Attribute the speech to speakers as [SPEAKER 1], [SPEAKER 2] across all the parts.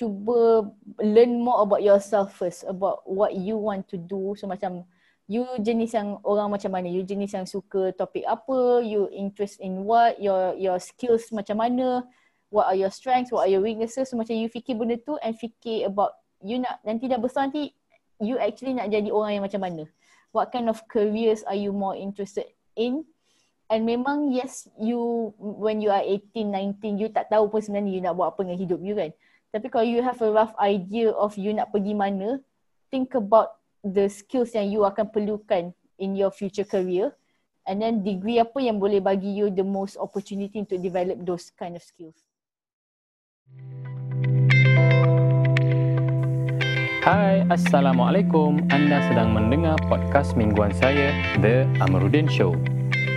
[SPEAKER 1] cuba learn more about yourself first about what you want to do. So macam you jenis yang orang macam mana? You jenis yang suka topik apa? You interest in what? Your your skills macam mana? What are your strengths? What are your weaknesses? So macam you fikir benda tu and fikir about you nak nanti dah besar nanti you actually nak jadi orang yang macam mana? What kind of careers are you more interested in? And memang yes you when you are 18 19 you tak tahu pun sebenarnya you nak buat apa dengan hidup you kan tapi kalau you have a rough idea of you nak pergi mana think about the skills yang you akan perlukan in your future career and then degree apa yang boleh bagi you the most opportunity to develop those kind of skills.
[SPEAKER 2] Hai, Assalamualaikum. Anda sedang mendengar podcast mingguan saya, The Amaruddin Show.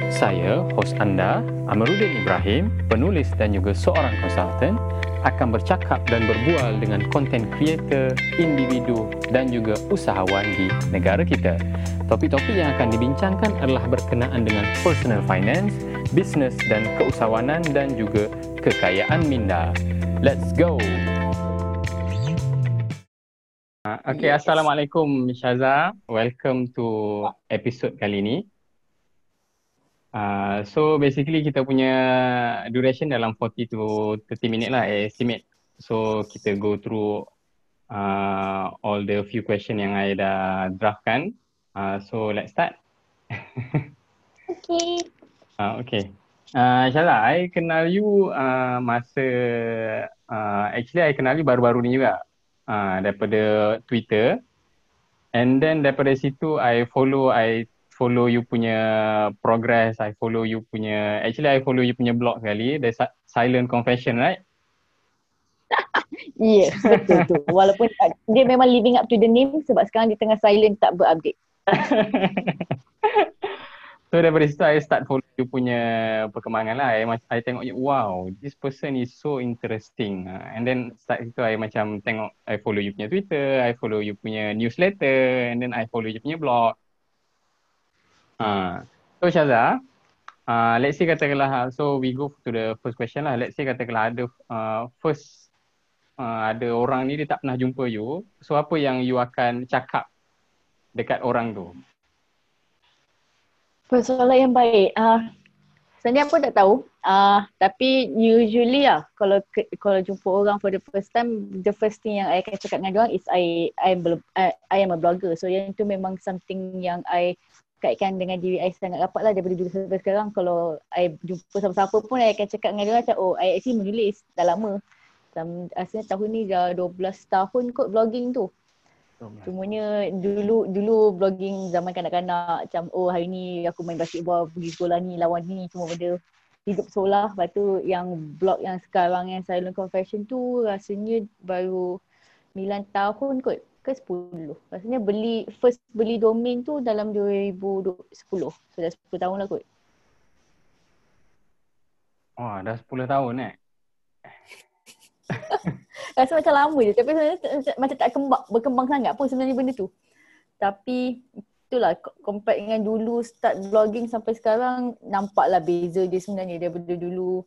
[SPEAKER 2] Saya, host anda, Amaruddin Ibrahim, penulis dan juga seorang konsultan akan bercakap dan berbual dengan content creator, individu dan juga usahawan di negara kita. Topik-topik yang akan dibincangkan adalah berkenaan dengan personal finance, business dan keusahawanan dan juga kekayaan minda. Let's go! Ah, okay, Assalamualaikum Syaza. Welcome to episode kali ini. Uh, so basically kita punya duration dalam 40 to 30 minit lah estimate. So kita go through uh, all the few question yang I dah draftkan. Uh, so let's start.
[SPEAKER 1] okay.
[SPEAKER 2] Uh, okay. Uh, Syala, I kenal you uh, masa, uh, actually I kenal you baru-baru ni juga uh, daripada Twitter. And then daripada situ I follow, I follow you punya progress, I follow you punya, actually I follow you punya blog sekali, the silent confession, right?
[SPEAKER 1] yes, betul tu. Walaupun dia memang living up to the name sebab sekarang dia tengah silent tak berupdate.
[SPEAKER 2] so daripada situ I start follow you punya perkembangan lah. I, I tengok, wow, this person is so interesting. And then start itu I macam tengok, I follow you punya Twitter, I follow you punya newsletter, and then I follow you punya blog. Uh, so Syaza, uh, let's say katakanlah, so we go to the first question lah. Let's say katakanlah ada uh, first uh, ada orang ni dia tak pernah jumpa you. So apa yang you akan cakap dekat orang tu?
[SPEAKER 1] Persoalan yang baik. Uh, sebenarnya aku tak tahu. Uh, tapi usually lah kalau kalau jumpa orang for the first time, the first thing yang I akan cakap dengan dia orang is I I am I, I am a blogger. So yang itu memang something yang I kaitkan dengan diri I sangat rapat lah daripada dulu sampai sekarang. Kalau I jumpa siapa-siapa pun I akan cakap dengan dia macam oh I actually menulis dah lama. Asalnya tahun ni dah 12 tahun kot blogging tu. Cumanya dulu dulu blogging zaman kanak-kanak macam oh hari ni aku main basketball pergi sekolah ni lawan ni. Semua benda. Hidup seolah lepas tu yang blog yang sekarang yang silent confession tu rasanya baru 9 tahun kot ke 10. Rasanya beli first beli domain tu dalam 2010. So dah 10 tahun lah kot.
[SPEAKER 2] Wah, dah 10 tahun eh.
[SPEAKER 1] Rasa macam lama je tapi sebenarnya macam tak kembang, berkembang sangat pun sebenarnya benda tu. Tapi itulah compare dengan dulu start blogging sampai sekarang nampaklah beza dia sebenarnya daripada dulu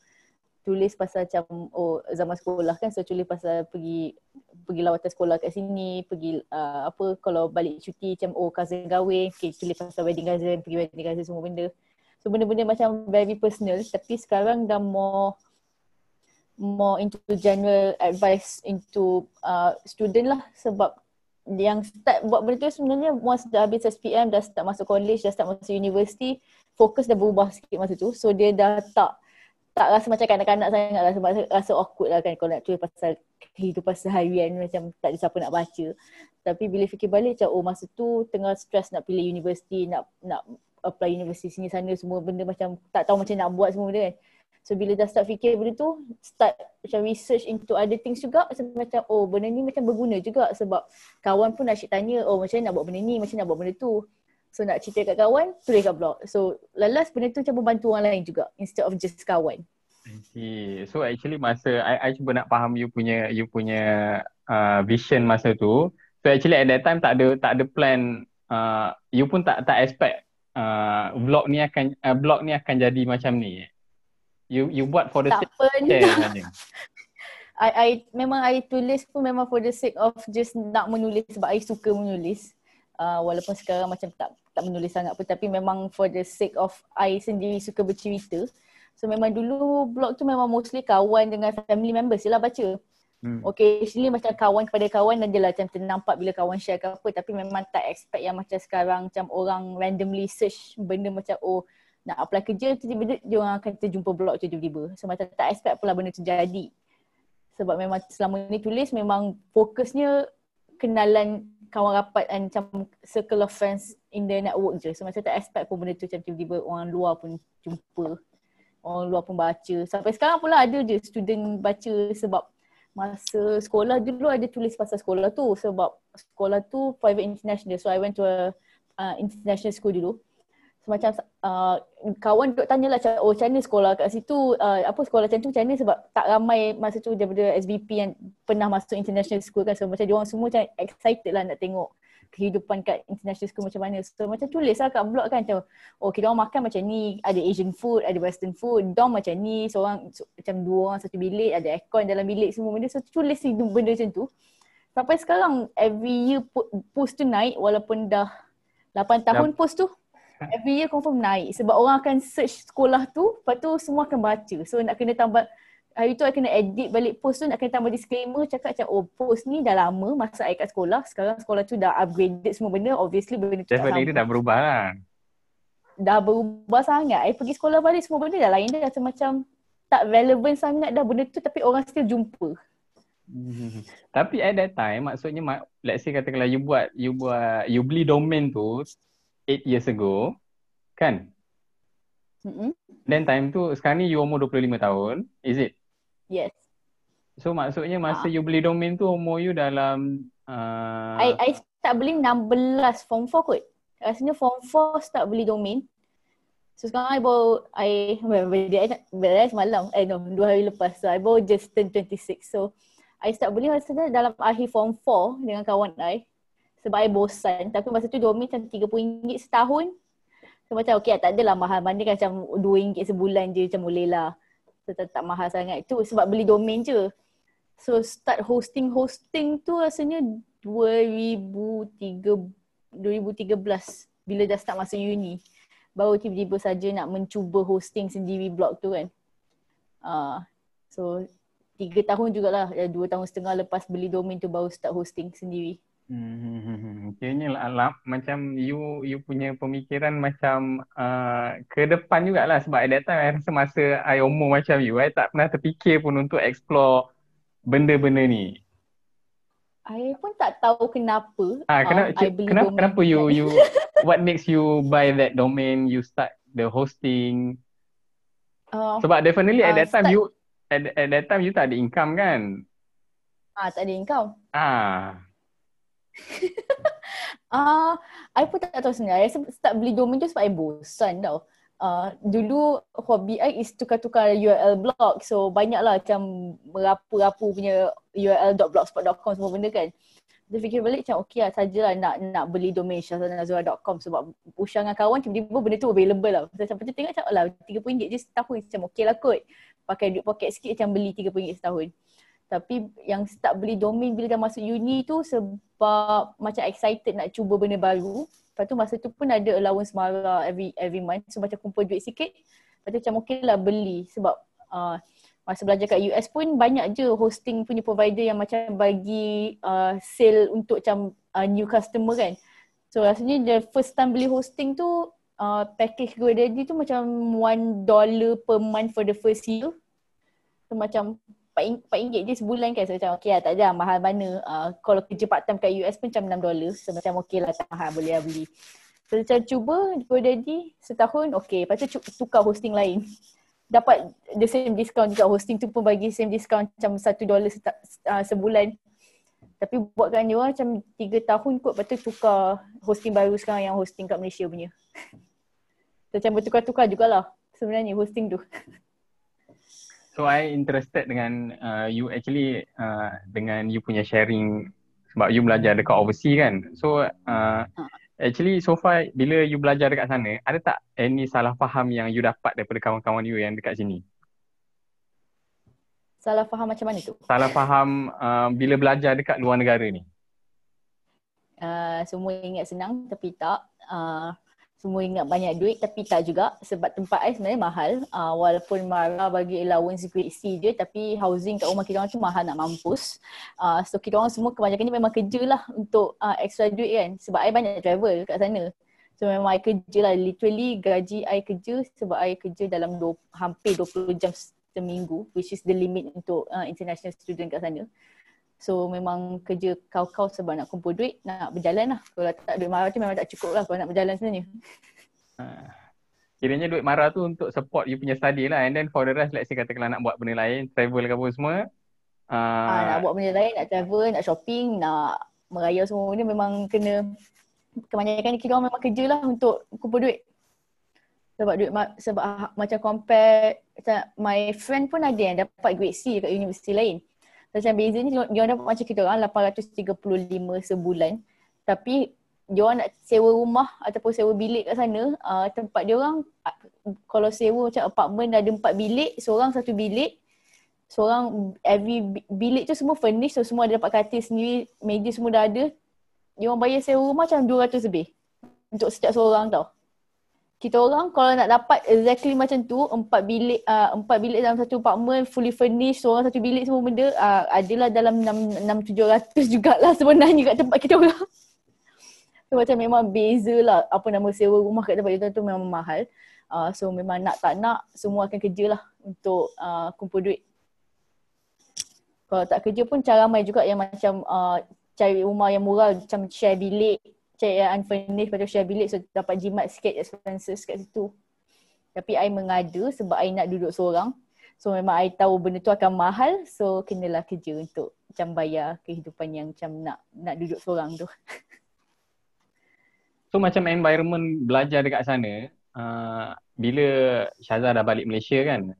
[SPEAKER 1] tulis pasal macam oh zaman sekolah kan so tulis pasal pergi pergi lawatan sekolah kat sini pergi uh, apa kalau balik cuti macam oh cousin kahwin okay, tulis pasal wedding cousin pergi wedding cousin semua benda. So benda-benda macam very personal tapi sekarang dah more more into general advice into uh, student lah. Sebab yang start buat benda tu sebenarnya once dah habis SPM dah start masuk college dah start masuk university fokus dah berubah sikit masa tu. So dia dah tak tak rasa macam kanak-kanak sangat rasa, rasa, rasa awkward lah kan kalau nak tulis pasal kehidupan seharian macam tak ada siapa nak baca. Tapi bila fikir balik macam oh masa tu tengah stress nak pilih universiti, nak nak apply universiti sini sana semua benda macam tak tahu macam nak buat semua benda kan. So bila dah start fikir benda tu, start macam research into other things juga macam oh benda ni macam berguna juga sebab kawan pun asyik tanya oh macam nak buat benda ni, macam nak buat benda tu. So nak cerita kat kawan, tulis kat blog. So lalas benda tu macam membantu orang lain juga instead of just kawan.
[SPEAKER 2] I see. So actually masa I, I cuba nak faham you punya you punya uh, vision masa tu. So actually at that time tak ada tak ada plan uh, you pun tak tak expect uh, vlog ni akan uh, blog ni akan jadi macam ni. You you buat for the
[SPEAKER 1] tak sake I, I memang I tulis pun memang for the sake of just nak menulis sebab I suka menulis. Uh, walaupun sekarang macam tak tak menulis sangat pun tapi memang for the sake of I sendiri suka bercerita. So memang dulu blog tu memang mostly kawan dengan family members je lah baca. Hmm. Okay, actually macam kawan kepada kawan dan je lah macam ternampak bila kawan share ke apa tapi memang tak expect yang macam sekarang macam orang randomly search benda macam oh nak apply kerja tiba-tiba dia orang akan terjumpa blog tu tiba-tiba. So macam tak expect pula benda tu jadi sebab memang selama ni tulis memang fokusnya kenalan kawan rapat dan macam circle of friends in the network je. So macam tak expect pun benda tu macam tiba-tiba orang luar pun jumpa. Orang luar pun baca. Sampai sekarang pula ada je student baca sebab masa sekolah dulu ada tulis pasal sekolah tu sebab sekolah tu private international. So I went to a uh, international school dulu macam uh, kawan duk tanya lah oh macam mana sekolah kat situ? Uh, apa sekolah macam tu? Macam mana sebab tak ramai masa tu daripada SBP yang pernah masuk international school kan. So macam diorang semua macam excited lah nak tengok kehidupan kat international school macam mana. So macam tulis lah kat blog kan. Macam oh kita orang makan macam ni. Ada Asian food ada western food. Dorm macam ni. Seorang so, macam dua orang satu bilik ada aircon dalam bilik semua benda. So tulis benda macam tu. Sampai sekarang every year post tu naik walaupun dah 8 tahun post tu every year confirm naik. Sebab orang akan search sekolah tu lepas tu semua akan baca. So nak kena tambah hari tu I kena edit balik post tu nak kena tambah disclaimer cakap macam oh post ni dah lama masa I kat sekolah. Sekarang sekolah tu dah upgraded semua benda. Obviously benda tu
[SPEAKER 2] Definitely dah berubah lah.
[SPEAKER 1] Dah berubah sangat. I pergi sekolah balik semua benda dah lain. Dah rasa macam tak relevant sangat dah benda tu tapi orang still jumpa.
[SPEAKER 2] Hmm. Tapi at that time maksudnya let's say katakanlah you buat you buat you beli domain tu 8 years ago kan mm-hmm. then time tu sekarang ni you umur 25 tahun is it
[SPEAKER 1] yes
[SPEAKER 2] so maksudnya masa uh. you beli domain tu umur you dalam
[SPEAKER 1] uh... I, I start beli 16 form 4 kot rasanya form 4 start beli domain So sekarang I baru, I, beli semalam, eh no, dua hari lepas. So I baru just turn 26. So I start beli rasanya dalam akhir form 4 dengan kawan I sebab I bosan. Tapi masa tu domain macam RM30 setahun. So macam okey tak adalah mahal. Mana kan macam RM2 sebulan je macam boleh lah. So tak, tak mahal sangat. Tu sebab beli domain je. So start hosting hosting tu rasanya 2003 2013 bila dah start masuk uni. Baru tiba-tiba saja nak mencuba hosting sendiri blog tu kan. Uh, so tiga tahun jugalah. Dua tahun setengah lepas beli domain tu baru start hosting sendiri
[SPEAKER 2] Hmm, kayaknya lah, lah, macam you you punya pemikiran macam uh, ke depan jugalah sebab at that time I rasa masa I umur macam you, I tak pernah terfikir pun untuk explore benda-benda ni.
[SPEAKER 1] I pun tak tahu kenapa.
[SPEAKER 2] Ah, kenapa, uh, I kenapa, kenapa you you what makes you buy that domain, you start the hosting? Uh, sebab definitely uh, at that time start, you at, at that time you tak ada income kan?
[SPEAKER 1] Ah, tak ada income.
[SPEAKER 2] Ah,
[SPEAKER 1] Ah, uh, I pun tak tahu sebenarnya. I start beli domain tu sebab I bosan tau. Uh, dulu hobi I is tukar-tukar URL blog. So banyaklah macam merapu-rapu punya url.blogspot.com semua benda kan. Dia fikir balik macam okey lah sajalah nak nak beli domain syahzanazura.com sebab usah dengan kawan tiba-tiba benda tu available lah. Macam macam tengok macam alah RM30 je setahun macam okey lah kot. Pakai duit poket sikit macam beli RM30 setahun. Tapi yang start beli domain bila dah masuk uni tu sebab macam excited nak cuba benda baru. Lepas tu masa tu pun ada allowance mara every every month. So macam kumpul duit sikit. Lepas tu macam okey lah beli sebab uh, masa belajar kat US pun banyak je hosting punya provider yang macam bagi uh, sale untuk macam uh, new customer kan. So rasanya the first time beli hosting tu uh, package GoDaddy tu macam one dollar per month for the first year. So macam RM4 je sebulan kan so macam okey lah tak ada mahal mana. Uh, kalau kerja part time kat US pun macam 6 dolar so macam okey lah tak mahal boleh lah beli. So macam cuba GoDaddy setahun okey lepas tu tukar hosting lain. Dapat the same discount juga. Hosting tu pun bagi same discount macam 1 dolar uh, sebulan. Tapi buatkan dia orang macam 3 tahun kot lepas tu tukar hosting baru sekarang yang hosting kat Malaysia punya. So, macam bertukar-tukar jugalah sebenarnya hosting tu
[SPEAKER 2] So I interested dengan uh, you actually uh, dengan you punya sharing sebab you belajar dekat overseas kan. So uh, actually so far bila you belajar dekat sana ada tak any salah faham yang you dapat daripada kawan-kawan you yang dekat sini?
[SPEAKER 1] Salah faham macam mana tu?
[SPEAKER 2] Salah faham uh, bila belajar dekat luar negara ni.
[SPEAKER 1] Uh, semua ingat senang tapi tak. Uh, semua ingat banyak duit tapi tak juga sebab tempat I sebenarnya mahal. Uh, walaupun Mara bagi allowance C je tapi housing kat rumah kita orang tu mahal nak mampus. Uh, so kita orang semua kebanyakannya memang kerja lah untuk uh, extra duit kan. Sebab I banyak travel kat sana. So memang I kerja lah literally gaji I kerja sebab I kerja dalam dua, hampir 20 jam seminggu which is the limit untuk uh, international student kat sana. So memang kerja kau-kau sebab nak kumpul duit, nak berjalan lah. Kalau tak duit marah tu memang tak cukup lah kalau nak berjalan sebenarnya.
[SPEAKER 2] Uh, kiranya duit marah tu untuk support you punya study lah and then for the rest let's say katakanlah nak buat benda lain, travel ke apa semua.
[SPEAKER 1] Uh, uh, nak buat benda lain, nak travel, nak shopping, nak meraya semua benda memang kena kebanyakan kita orang memang kerja lah untuk kumpul duit sebab duit sebab ah, macam compare macam my friend pun ada yang dapat grade C dekat universiti lain. Macam bezanya dia orang dapat macam kita orang 835 sebulan. Tapi dia orang nak sewa rumah ataupun sewa bilik kat sana uh, tempat dia orang uh, kalau sewa macam apartment ada empat bilik seorang satu bilik seorang every bilik tu semua furnish so semua ada dapat katil sendiri meja semua dah ada dia orang bayar sewa rumah macam 200 lebih untuk setiap seorang tau kita orang kalau nak dapat exactly macam tu empat bilik uh, empat bilik dalam satu apartment fully furnished seorang satu bilik semua benda uh, adalah dalam 6 6 700 jugalah sebenarnya kat tempat kita orang. So macam memang beza lah apa nama sewa rumah kat tempat kita tu memang mahal. Uh, so memang nak tak nak semua akan kerja lah untuk uh, kumpul duit. Kalau tak kerja pun cara ramai juga yang macam uh, cari rumah yang murah macam share bilik cari yang unfurnished lepas tu share bilik so dapat jimat sikit expenses kat situ. Tapi I mengada sebab I nak duduk seorang. So memang I tahu benda tu akan mahal so kenalah kerja untuk macam bayar kehidupan yang macam nak nak duduk seorang tu.
[SPEAKER 2] So macam environment belajar dekat sana uh, bila Syaza dah balik Malaysia kan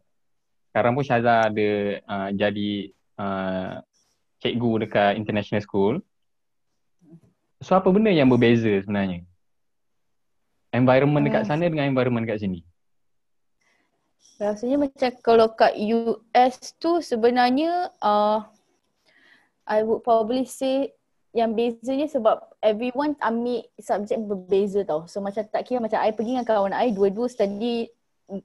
[SPEAKER 2] sekarang pun Syaza ada uh, jadi uh, cikgu dekat international school So apa benda yang berbeza sebenarnya? Environment dekat hmm. sana dengan environment dekat sini.
[SPEAKER 1] Rasanya macam kalau kat US tu sebenarnya uh, I would probably say yang bezanya sebab everyone ambil subjek berbeza tau. So macam tak kira macam I pergi dengan kawan I dua-dua study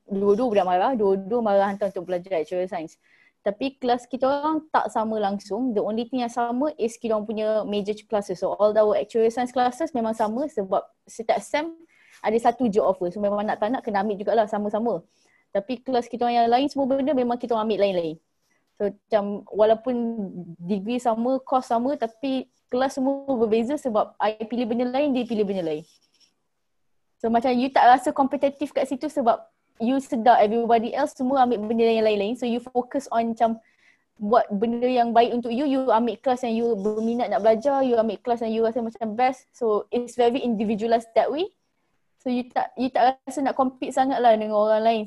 [SPEAKER 1] dua-dua budak marah, dua-dua marah hantar untuk belajar actual science. Tapi kelas kita orang tak sama langsung. The only thing yang sama is kita orang punya major classes. So all our actual science classes memang sama sebab setiap SEM ada satu je offer. So memang nak tak nak kena ambil jugalah sama-sama. Tapi kelas kita orang yang lain semua benda memang kita orang ambil lain-lain. So macam walaupun degree sama, course sama tapi kelas semua berbeza sebab I pilih benda lain, dia pilih benda lain. So macam you tak rasa kompetitif kat situ sebab you sedar everybody else semua ambil benda yang lain-lain. So you focus on macam buat benda yang baik untuk you you ambil kelas yang you berminat nak belajar you ambil kelas yang you rasa macam best. So it's very individualized that way. So you tak you tak rasa nak compete sangat lah dengan orang lain.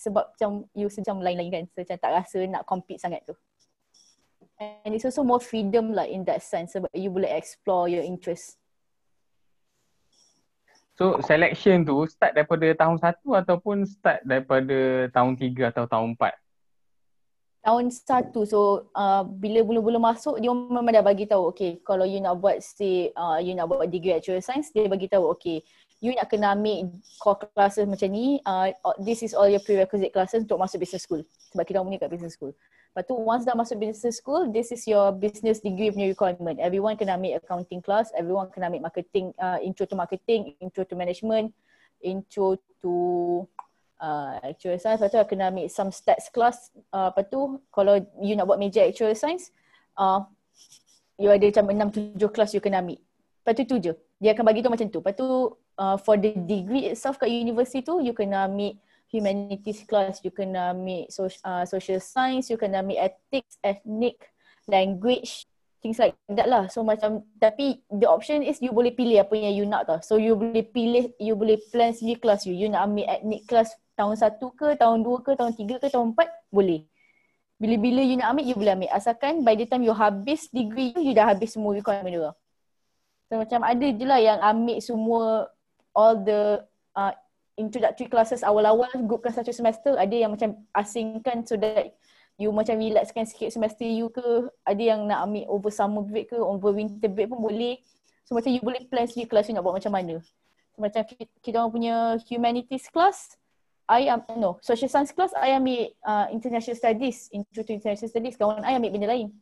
[SPEAKER 1] Sebab macam you sejam lain-lain kan? So macam tak rasa nak compete sangat tu. And it's also more freedom lah in that sense sebab you boleh explore your interest
[SPEAKER 2] So selection tu start daripada tahun satu ataupun start daripada tahun tiga atau tahun empat?
[SPEAKER 1] Tahun satu. So uh, bila mula-mula masuk dia memang dah bagi tahu okay kalau you nak buat say uh, you nak buat degree actual science dia bagi tahu okay you nak kena ambil core classes macam ni uh, this is all your prerequisite classes untuk masuk business school sebab kita punya kat business school. Lepas tu once dah masuk business school, this is your business degree punya requirement. Everyone kena ambil accounting class, everyone kena ambil marketing, uh, intro to marketing, intro to management, intro to uh, actual science. Lepas tu kena ambil some stats class. Uh, lepas tu kalau you nak buat major actual science, uh, you ada macam enam tujuh class you kena ambil. Lepas tu tu je. Dia akan bagi tu macam tu. Lepas tu uh, for the degree itself kat university tu, you kena ambil humanities class, you kena ambil social, uh, social science, you kena ambil ethics, ethnic, language, things like that lah. So macam, tapi the option is you boleh pilih apa yang you nak tau. So you boleh pilih, you boleh plan sendiri kelas you. You nak ambil ethnic class tahun satu ke, tahun dua ke, tahun tiga ke, tahun empat, boleh. Bila-bila you nak ambil, you boleh ambil. Asalkan by the time you habis degree you, you dah habis semua requirement dia. So macam ada je lah yang ambil semua all the uh, introductory classes awal-awal groupkan satu semester ada yang macam asingkan so that you macam relaxkan sikit semester you ke ada yang nak ambil over summer break ke over winter break pun boleh. So macam you boleh plan sendiri kelas you nak buat macam mana. So, macam kita, orang punya humanities class I am no social science class I ambil uh, international studies. Intro to international studies kawan I ambil benda lain.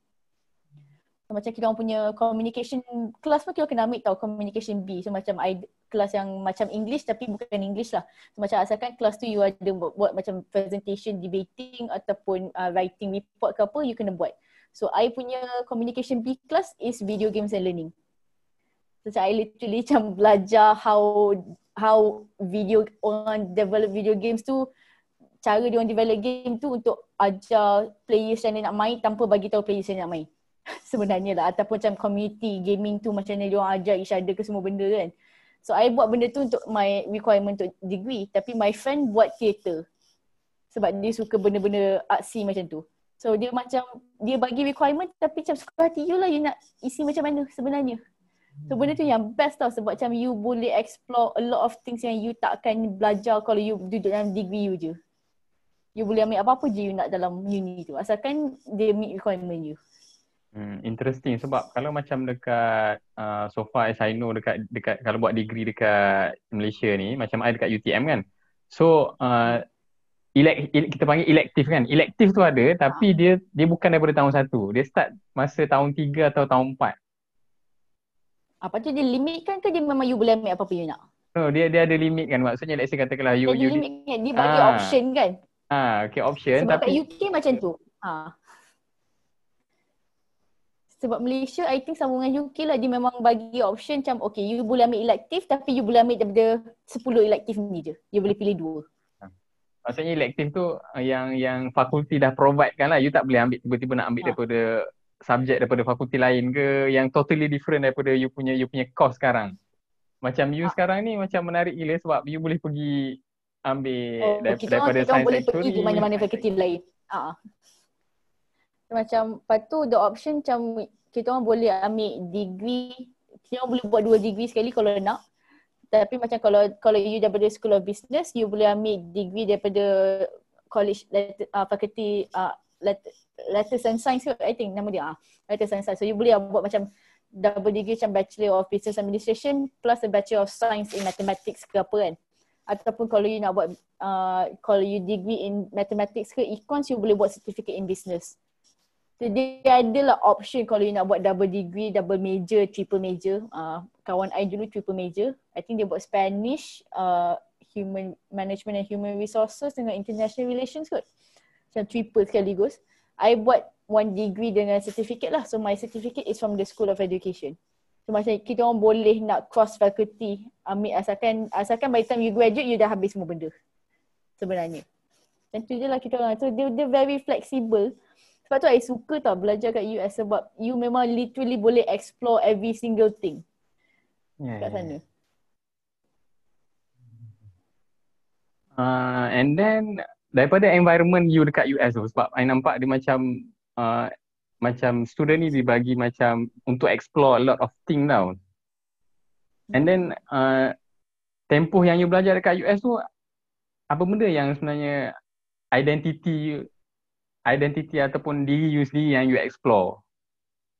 [SPEAKER 1] So, macam kita orang punya communication class pun kita kena ambil tau communication B. So macam I kelas yang macam English tapi bukan English lah. So, macam asalkan kelas tu you ada buat, buat macam presentation, debating ataupun uh, writing report ke apa you kena buat. So I punya communication B class is video games and learning. So I literally macam belajar how how video orang develop video games tu cara dia orang develop game tu untuk ajar players yang nak main tanpa bagi tahu players yang nak main sebenarnya lah ataupun macam community gaming tu macam mana dia orang ajar each other ke semua benda kan. So I buat benda tu untuk my requirement untuk degree tapi my friend buat theater. Sebab dia suka benda-benda artsy macam tu. So dia macam dia bagi requirement tapi macam suka hati you lah you nak isi macam mana sebenarnya. So benda tu yang best tau sebab macam you boleh explore a lot of things yang you tak akan belajar kalau you duduk dalam degree you je. You boleh ambil apa-apa je you nak dalam uni tu asalkan dia meet requirement you.
[SPEAKER 2] Hmm, interesting sebab kalau macam dekat uh, so far as I know dekat dekat kalau buat degree dekat Malaysia ni macam I dekat UTM kan. So uh, elect, elect, kita panggil elective kan. Elective tu ada tapi dia dia bukan daripada tahun satu. Dia start masa tahun tiga atau tahun empat.
[SPEAKER 1] Apa tu dia limit kan ke dia memang you boleh ambil apa-apa you nak?
[SPEAKER 2] No, dia dia ada limit kan. Maksudnya let's say katakanlah you
[SPEAKER 1] dia
[SPEAKER 2] you
[SPEAKER 1] limit kan dia bagi ah. option kan.
[SPEAKER 2] Ah, okay option
[SPEAKER 1] Sebab
[SPEAKER 2] tapi
[SPEAKER 1] kat UK macam tu. Ha sebab Malaysia I think sama dengan UK lah dia memang bagi option macam okay you boleh ambil elective tapi you boleh ambil daripada 10 elective ni je. You boleh pilih dua.
[SPEAKER 2] Maksudnya elective tu uh, yang yang fakulti dah provide kan lah. You tak boleh ambil tiba-tiba nak ambil ha. daripada subjek daripada fakulti lain ke yang totally different daripada you punya you punya course sekarang. Macam you ha. sekarang ni macam menarik gila sebab you boleh pergi ambil oh, dar- okay. daripada
[SPEAKER 1] kita boleh pergi ke mana-mana fakulti lain. Ha macam lepas tu the option macam kita orang boleh ambil degree kita orang boleh buat dua degree sekali kalau nak. Tapi macam kalau kalau you daripada school of business you boleh ambil degree daripada college letter, uh, faculty uh, letter, letters and science I think nama dia ah uh, letters and science. So you boleh buat macam double degree macam bachelor of business administration plus a bachelor of science in mathematics ke apa kan. Ataupun kalau you nak buat uh, kalau you degree in mathematics ke econs you boleh buat certificate in business So dia ada lah option kalau you nak buat double degree, double major, triple major. Uh, kawan I dulu triple major. I think dia buat Spanish, uh, human management and human resources dengan international relations kot. Macam triple sekaligus. I buat one degree dengan certificate lah. So my certificate is from the School of Education. So macam kita orang boleh nak cross faculty ambil asalkan asalkan by the time you graduate you dah habis semua benda. Sebenarnya. Macam tu je lah kita orang. So dia, dia very flexible. Sebab tu I suka tau belajar kat US sebab you memang literally boleh explore every single thing yeah, kat sana.
[SPEAKER 2] Uh, and then daripada environment you dekat US tu sebab I nampak dia macam uh, macam student ni dibagi macam untuk explore a lot of thing tau. And then uh, tempoh yang you belajar dekat US tu apa benda yang sebenarnya identity identity ataupun diri you sendiri yang you explore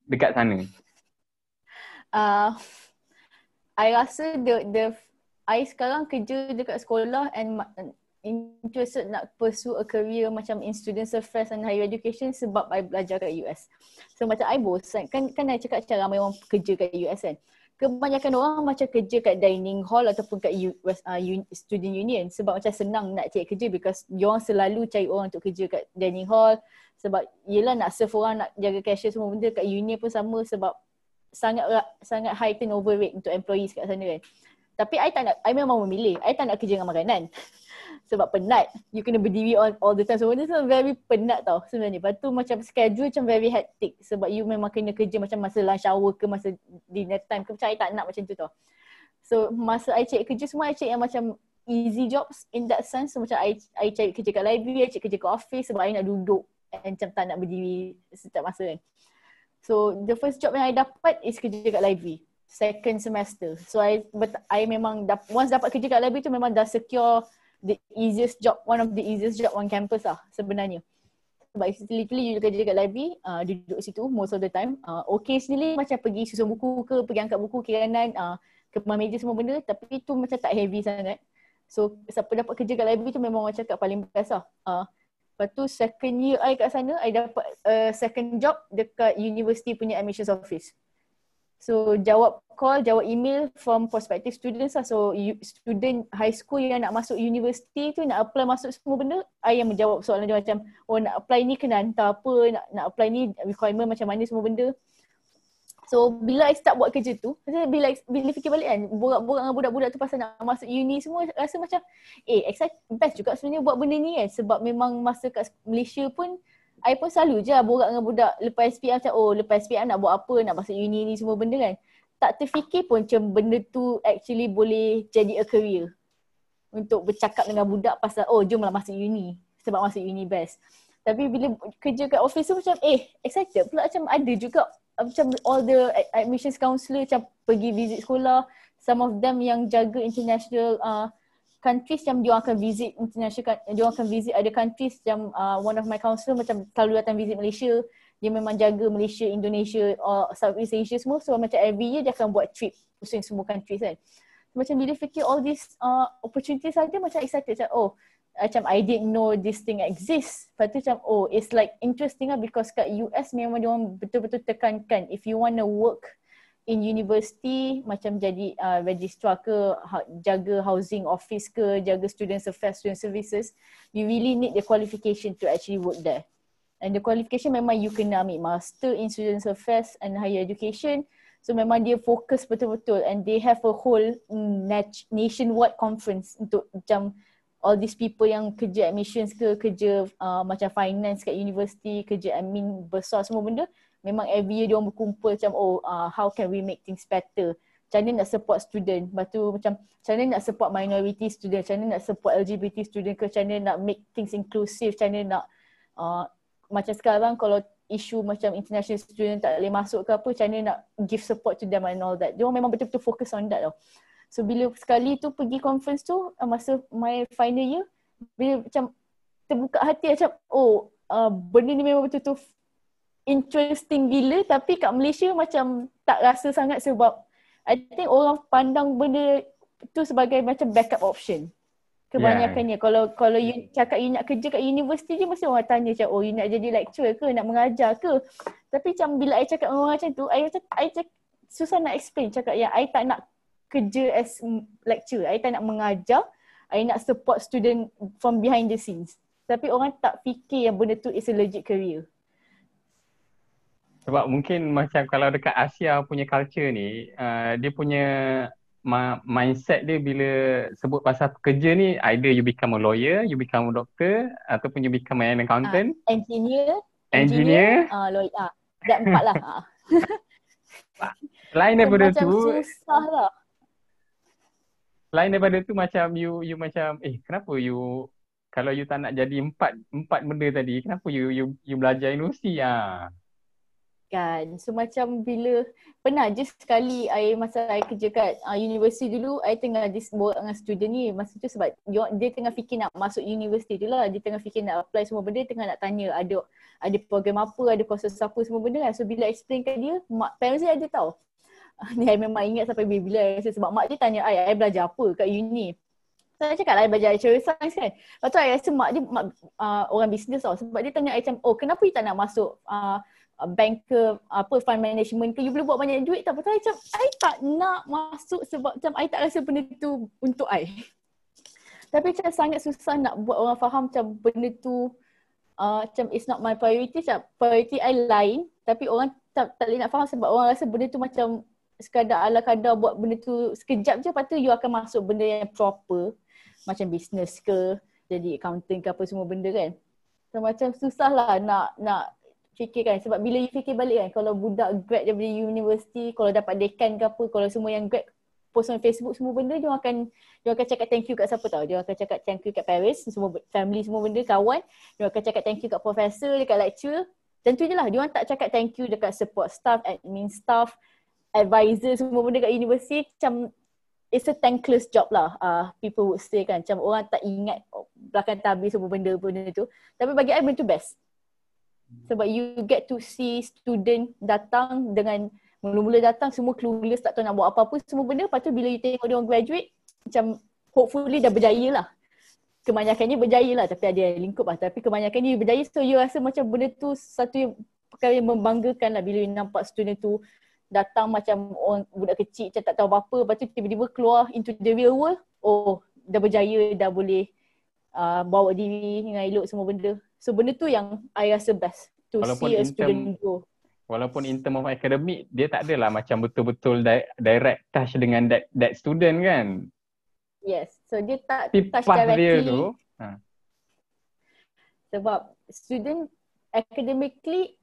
[SPEAKER 2] dekat sana?
[SPEAKER 1] Uh, I rasa the the I sekarang kerja dekat sekolah and interested nak pursue a career macam in students affairs and higher education sebab I belajar kat US. So macam I bosan kan kan I cakap cara ramai orang kerja kat US kan kebanyakan orang macam kerja kat dining hall ataupun kat US, uh, student union sebab macam senang nak cari kerja because diorang selalu cari orang untuk kerja kat dining hall sebab yelah nak serve orang nak jaga cashier semua benda kat union pun sama sebab sangat sangat high turnover rate untuk employees kat sana kan. Tapi I tak nak, I memang memilih. I tak nak kerja dengan makanan sebab penat. You kena berdiri all, all the time. So benda tu very penat tau sebenarnya. Lepas tu macam schedule macam very hectic sebab you memang kena kerja macam masa lunch hour ke masa dinner time ke. Macam I tak nak macam tu tau. So masa I cari kerja semua I cari yang macam easy jobs in that sense. So macam I, I cari kerja kat library, I cari kerja kat office sebab I nak duduk and macam tak nak berdiri setiap masa kan. So the first job yang I dapat is kerja kat library. second semester. So I but I memang dap, once dapat kerja kat library tu memang dah secure the easiest job, one of the easiest job on campus lah sebenarnya. Sebab literally you kerja kat library, uh, duduk situ most of the time. Uh, sendiri macam pergi susun buku ke, pergi angkat buku kiranan, uh, ke meja semua benda tapi tu macam tak heavy sangat. So siapa dapat kerja kat library tu memang orang cakap paling best lah. Uh, lepas tu second year I kat sana, I dapat uh, second job dekat university punya admissions office. So jawab call, jawab email from prospective students lah. So student high school yang nak masuk university tu nak apply masuk semua benda, I yang menjawab soalan dia macam oh nak apply ni kena hantar apa, nak, nak apply ni requirement macam mana semua benda. So bila I start buat kerja tu, bila bila fikir balik kan, borak-borak dengan budak-budak tu pasal nak masuk uni semua rasa macam eh excited best juga sebenarnya buat benda ni kan sebab memang masa kat Malaysia pun I pun selalu je lah borak dengan budak lepas SPM macam oh lepas SPM nak buat apa, nak masuk uni ni semua benda kan. Tak terfikir pun macam benda tu actually boleh jadi a career untuk bercakap dengan budak pasal oh jomlah masuk uni sebab masuk uni best. Tapi bila kerja kat office tu macam eh excited pula macam ada juga macam all the admissions counselor macam pergi visit sekolah some of them yang jaga international uh, countries yang dia akan visit international dia akan visit ada countries yang uh, one of my counselor macam selalu datang visit Malaysia. Dia memang jaga Malaysia, Indonesia, or Southeast Asia semua. So macam every year dia akan buat trip pusing semua countries kan. Macam bila fikir all these uh, opportunities saja macam excited. Macam oh macam I didn't know this thing exists. Lepas tu macam oh it's like interesting lah because kat US memang dia orang betul-betul tekankan if you want to work in university macam jadi uh, registrar ke ha, jaga housing office ke jaga student affairs student services you really need the qualification to actually work there. And the qualification memang you kena ambil master in student affairs and higher education. So memang dia fokus betul-betul and they have a whole mm, nationwide conference untuk macam all these people yang kerja admissions ke kerja uh, macam finance kat university kerja admin besar semua benda memang every year dia orang berkumpul macam oh uh, how can we make things better? Macam mana nak support student? Lepas tu macam macam mana nak support minority student? Macam mana nak support LGBT student ke? Macam mana nak make things inclusive? Macam mana nak uh, macam sekarang kalau isu macam international student tak boleh masuk ke apa macam mana nak give support to them and all that? Dia orang memang betul-betul fokus on that tau. So bila sekali tu pergi conference tu uh, masa my final year bila macam terbuka hati macam oh uh, benda ni memang betul-betul interesting gila tapi kat Malaysia macam tak rasa sangat sebab I think orang pandang benda tu sebagai macam backup option. Kebanyakannya yeah. kalau kalau you cakap you nak kerja kat universiti je mesti orang tanya macam oh you nak jadi lecturer ke nak mengajar ke. Tapi macam bila I cakap orang macam tu I cakap, I cakap susah nak explain cakap ya I tak nak kerja as lecturer. I tak nak mengajar. I nak support student from behind the scenes. Tapi orang tak fikir yang benda tu is a legit career.
[SPEAKER 2] Sebab mungkin macam kalau dekat Asia punya culture ni, uh, dia punya ma- mindset dia bila sebut pasal kerja ni, either you become a lawyer, you become a doctor, ataupun you become an accountant.
[SPEAKER 1] Uh, engineer.
[SPEAKER 2] Engineer.
[SPEAKER 1] engineer uh, lawyer. Uh, dah empat lah.
[SPEAKER 2] Selain daripada tu.
[SPEAKER 1] Macam susah lah
[SPEAKER 2] lain daripada tu macam you you macam eh kenapa you kalau you tak nak jadi empat empat benda tadi kenapa you you you belajar universiti ah
[SPEAKER 1] kan so macam bila pernah je sekali I masa I kerja kat uh, universiti dulu I tengah dis borak dengan student ni masa tu sebab dia, tengah fikir nak masuk universiti tu lah dia tengah fikir nak apply semua benda tengah nak tanya ada ada program apa ada kursus apa semua benda kan so bila explain kat dia mak parents dia ada tahu ni I memang ingat sampai bila-bila sebab mak dia tanya I, I belajar apa kat uni. Saya cakap lah I belajar natural science kan. Lepas tu I rasa mak dia mak, uh, orang bisnes tau. Sebab dia tanya I macam, oh kenapa you tak nak masuk uh, bank ke apa fund management ke you boleh buat banyak duit tak betul macam I tak nak masuk sebab macam I tak rasa benda tu untuk I. Tapi macam sangat susah nak buat orang faham macam benda tu uh, macam it's not my priority. Macam priority I lain tapi orang tak, tak boleh nak faham sebab orang rasa benda tu macam sekadar ala kadar buat benda tu sekejap je. Lepas tu you akan masuk benda yang proper macam business ke jadi accounting ke apa semua benda kan. So macam susah lah nak nak fikirkan sebab bila you fikir balik kan kalau budak grad daripada university kalau dapat dekan ke apa kalau semua yang grad post on Facebook semua benda dia akan dia akan cakap thank you kat siapa tau. Dia akan cakap thank you kat parents semua family semua benda kawan. Dia akan cakap thank you kat professor dekat lecturer. Tentu je lah dia orang tak cakap thank you dekat support staff admin staff advisor semua benda kat universiti. Macam it's a thankless job lah uh, people would say kan. Macam orang tak ingat belakang tabir semua benda benda tu. Tapi bagi I benda tu best sebab you get to see student datang dengan mula-mula datang semua clueless tak tahu nak buat apa-apa semua benda. Lepas tu bila you tengok dia orang graduate macam hopefully dah berjaya lah. Kebanyakannya berjaya lah tapi ada yang lingkup lah. Tapi kebanyakannya berjaya so you rasa macam benda tu satu yang perkara yang membanggakan lah bila you nampak student tu datang macam orang budak kecil macam tak tahu apa-apa. Lepas tu tiba-tiba keluar into the real world oh dah berjaya dah boleh uh, bawa diri dengan elok semua benda so benda tu yang I rasa best to
[SPEAKER 2] Walaupun
[SPEAKER 1] see a student
[SPEAKER 2] term-
[SPEAKER 1] grow.
[SPEAKER 2] Walaupun in term of academic, dia tak adalah macam betul-betul di- direct touch dengan that, that student kan.
[SPEAKER 1] yes. So dia tak
[SPEAKER 2] Tapi
[SPEAKER 1] touch
[SPEAKER 2] path dia
[SPEAKER 1] directly.
[SPEAKER 2] tu,
[SPEAKER 1] sebab student academically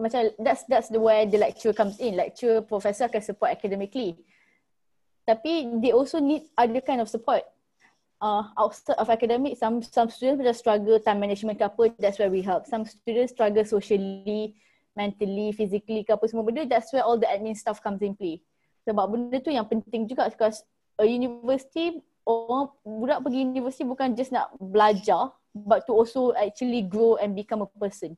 [SPEAKER 1] macam that's that's the where the lecturer comes in. Lecturer professor akan support academically. Tapi they also need other kind of support uh, outside of academic some some students macam struggle time management ke apa that's where we help. Some students struggle socially mentally physically ke apa semua benda that's where all the admin stuff comes in play. Sebab benda tu yang penting juga because a university orang budak pergi universiti bukan just nak belajar but to also actually grow and become a person.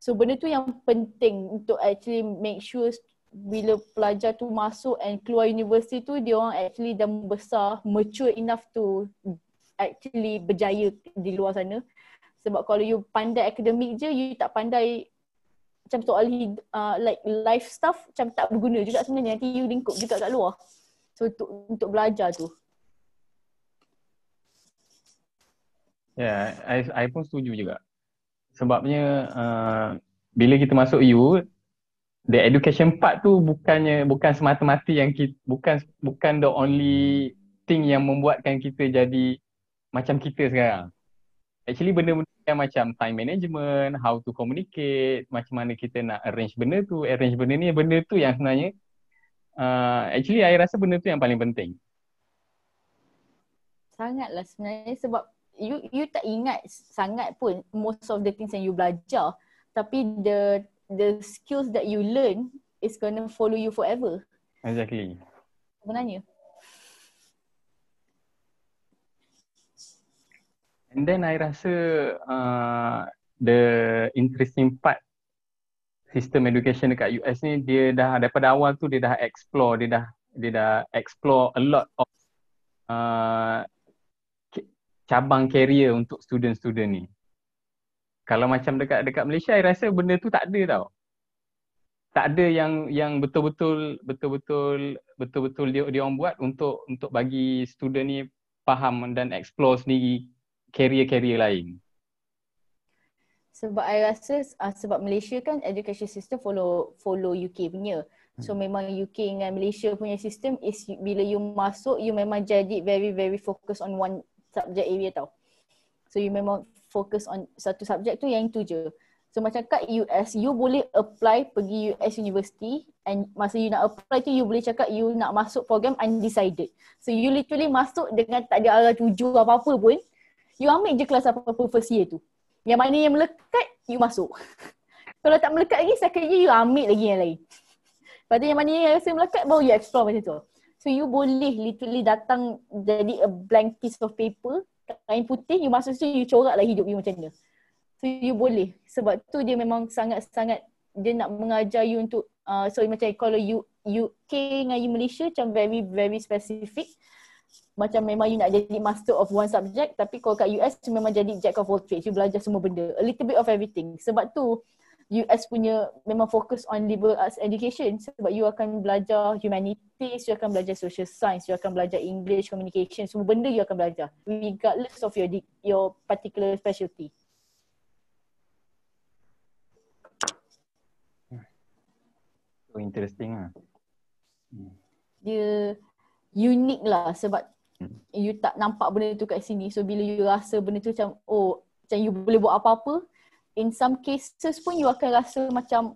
[SPEAKER 1] So benda tu yang penting untuk actually make sure bila pelajar tu masuk and keluar universiti tu dia orang actually dah besar, mature enough to actually berjaya di luar sana. Sebab kalau you pandai akademik je, you tak pandai macam soal uh, like life stuff macam tak berguna juga sebenarnya. Nanti you lingkup juga kat luar. So untuk untuk belajar tu.
[SPEAKER 2] Yeah, I, I pun setuju juga. Sebabnya uh, bila kita masuk U, the education part tu bukannya bukan semata-mata yang kita bukan bukan the only thing yang membuatkan kita jadi macam kita sekarang. Actually benda-benda yang macam time management, how to communicate, macam mana kita nak arrange benda tu, arrange benda ni, benda tu yang sebenarnya uh, actually I rasa benda tu yang paling penting.
[SPEAKER 1] Sangatlah sebenarnya sebab you you tak ingat sangat pun most of the things yang you belajar tapi the the skills that you learn is gonna follow you forever
[SPEAKER 2] Exactly.
[SPEAKER 1] sebenarnya
[SPEAKER 2] And then I rasa uh, the interesting part sistem education dekat US ni dia dah daripada awal tu dia dah explore dia dah dia dah explore a lot of uh, cabang career untuk student-student ni. Kalau macam dekat dekat Malaysia I rasa benda tu tak ada tau. Tak ada yang yang betul-betul betul-betul betul-betul dia dia orang buat untuk untuk bagi student ni faham dan explore sendiri career-career lain.
[SPEAKER 1] sebab I rasa uh, sebab Malaysia kan education system follow follow UK punya so memang UK dengan Malaysia punya system is bila you masuk you memang jadi very very focus on one subject area tau so you memang fokus on satu subjek tu yang itu je so macam kat US you boleh apply pergi US University and masa you nak apply tu you boleh cakap you nak masuk program undecided so you literally masuk dengan tak ada arah tuju apa-apa pun you ambil je kelas apa-apa first year tu yang mana yang melekat, you masuk. Kalau tak melekat lagi, second year you ambil lagi yang lain. Lepas tu yang mana yang rasa melekat, baru you explore macam tu. So you boleh literally datang jadi a blank piece of paper, kain putih, you masuk situ, you corak lah hidup you macam mana. So you boleh. Sebab tu dia memang sangat-sangat, dia nak mengajar you untuk, uh, so macam kalau you UK dengan you Malaysia macam very very specific macam memang you nak jadi master of one subject tapi kalau kat US memang jadi jack of all trades you belajar semua benda a little bit of everything sebab tu US punya memang fokus on liberal arts education sebab you akan belajar humanities you akan belajar social science you akan belajar English communication semua benda you akan belajar regardless of your your particular specialty
[SPEAKER 2] So interesting lah.
[SPEAKER 1] dia unik lah sebab
[SPEAKER 2] Hmm.
[SPEAKER 1] you tak nampak benda tu kat sini so bila you rasa benda tu macam oh macam you boleh buat apa-apa in some cases pun you akan rasa macam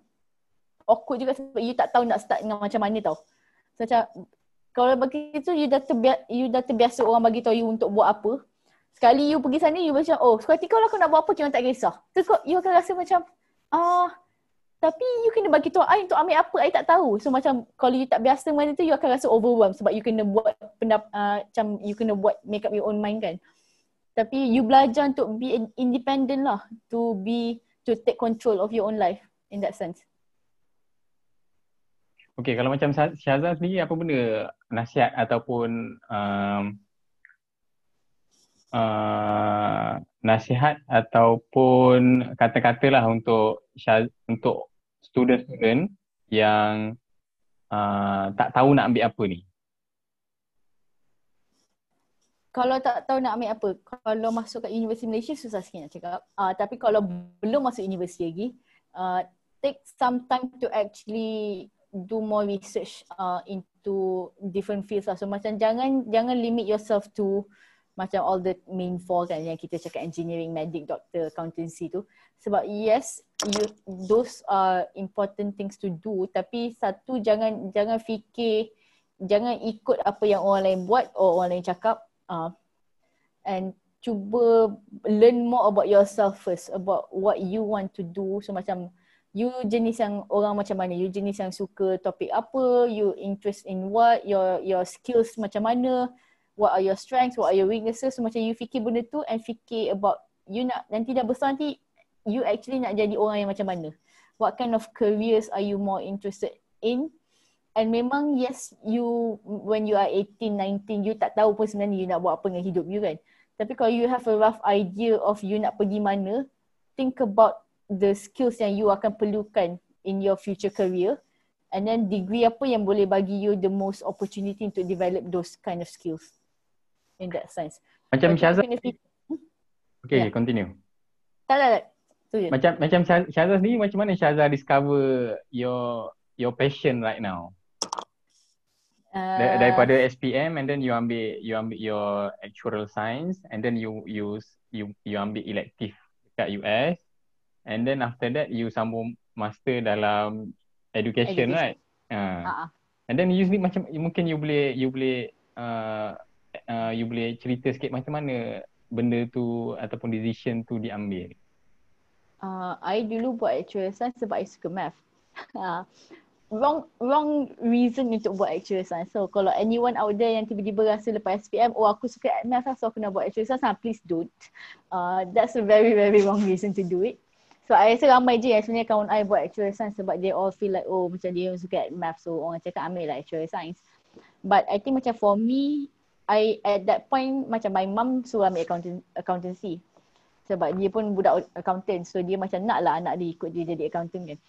[SPEAKER 1] awkward juga sebab you tak tahu nak start dengan macam mana tau. So macam kalau bagi tu you dah terbiasa, you dah terbiasa orang bagi tahu you untuk buat apa. Sekali you pergi sana you macam oh seketika kalau aku nak buat apa? Jangan tak kisah. So you akan rasa macam ah tapi you kena bagi tahu I untuk ambil apa? I tak tahu. So macam kalau you tak biasa mana tu you akan rasa overwhelmed sebab you kena buat pendap uh, macam you kena buat make up your own mind kan. Tapi you belajar untuk be independent lah to be to take control of your own life in that sense.
[SPEAKER 2] Okay, kalau macam Syazan sendiri apa benda nasihat ataupun um, uh, nasihat ataupun kata-kata lah untuk Syaz, untuk student-student yang uh, tak tahu nak ambil apa ni?
[SPEAKER 1] Kalau tak tahu nak ambil apa, kalau masuk kat Universiti Malaysia susah sikit nak cakap. Uh, tapi kalau belum masuk universiti lagi, uh, take some time to actually do more research uh, into different fields lah. So macam jangan jangan limit yourself to macam all the main four kan yang kita cakap engineering, medic, doctor, accountancy tu. Sebab yes, you, those are important things to do tapi satu jangan jangan fikir jangan ikut apa yang orang lain buat atau orang lain cakap uh, and cuba learn more about yourself first about what you want to do so macam you jenis yang orang macam mana you jenis yang suka topik apa you interest in what your your skills macam mana what are your strengths, what are your weaknesses. So macam you fikir benda tu and fikir about you nak nanti dah besar nanti you actually nak jadi orang yang macam mana. What kind of careers are you more interested in? And memang yes you when you are 18, 19 you tak tahu pun sebenarnya you nak buat apa dengan hidup you kan. Tapi kalau you have a rough idea of you nak pergi mana, think about the skills yang you akan perlukan in your future career and then degree apa yang boleh bagi you the most opportunity to develop those kind of skills in that sense.
[SPEAKER 2] Macam Syazah. Okay, yeah. continue.
[SPEAKER 1] Tak, tak, tak.
[SPEAKER 2] Macam macam Syazah sendiri macam mana Syazah discover your your passion right now? Uh, daripada SPM and then you ambil you ambil your actuarial science and then you use you you ambil elective dekat US and then after that you sambung master dalam education, education. right? Uh. Uh-huh. And then usually macam mungkin you boleh you boleh uh, uh, you boleh cerita sikit macam mana benda tu ataupun decision tu diambil?
[SPEAKER 1] Uh, I dulu buat actual science sebab I suka math. Uh, wrong wrong reason untuk buat actual science. So kalau anyone out there yang tiba-tiba rasa lepas SPM, oh aku suka math lah so aku nak buat actual science, nah, please don't. Uh, that's a very very wrong reason to do it. So I rasa ramai je yang sebenarnya kawan I buat actual science sebab they all feel like oh macam dia suka math so orang cakap ambil lah actual science. But I think macam for me, I at that point macam my mum suruh ambil accountancy sebab dia pun budak accountant so dia macam nak lah anak dia ikut dia jadi accountant kan.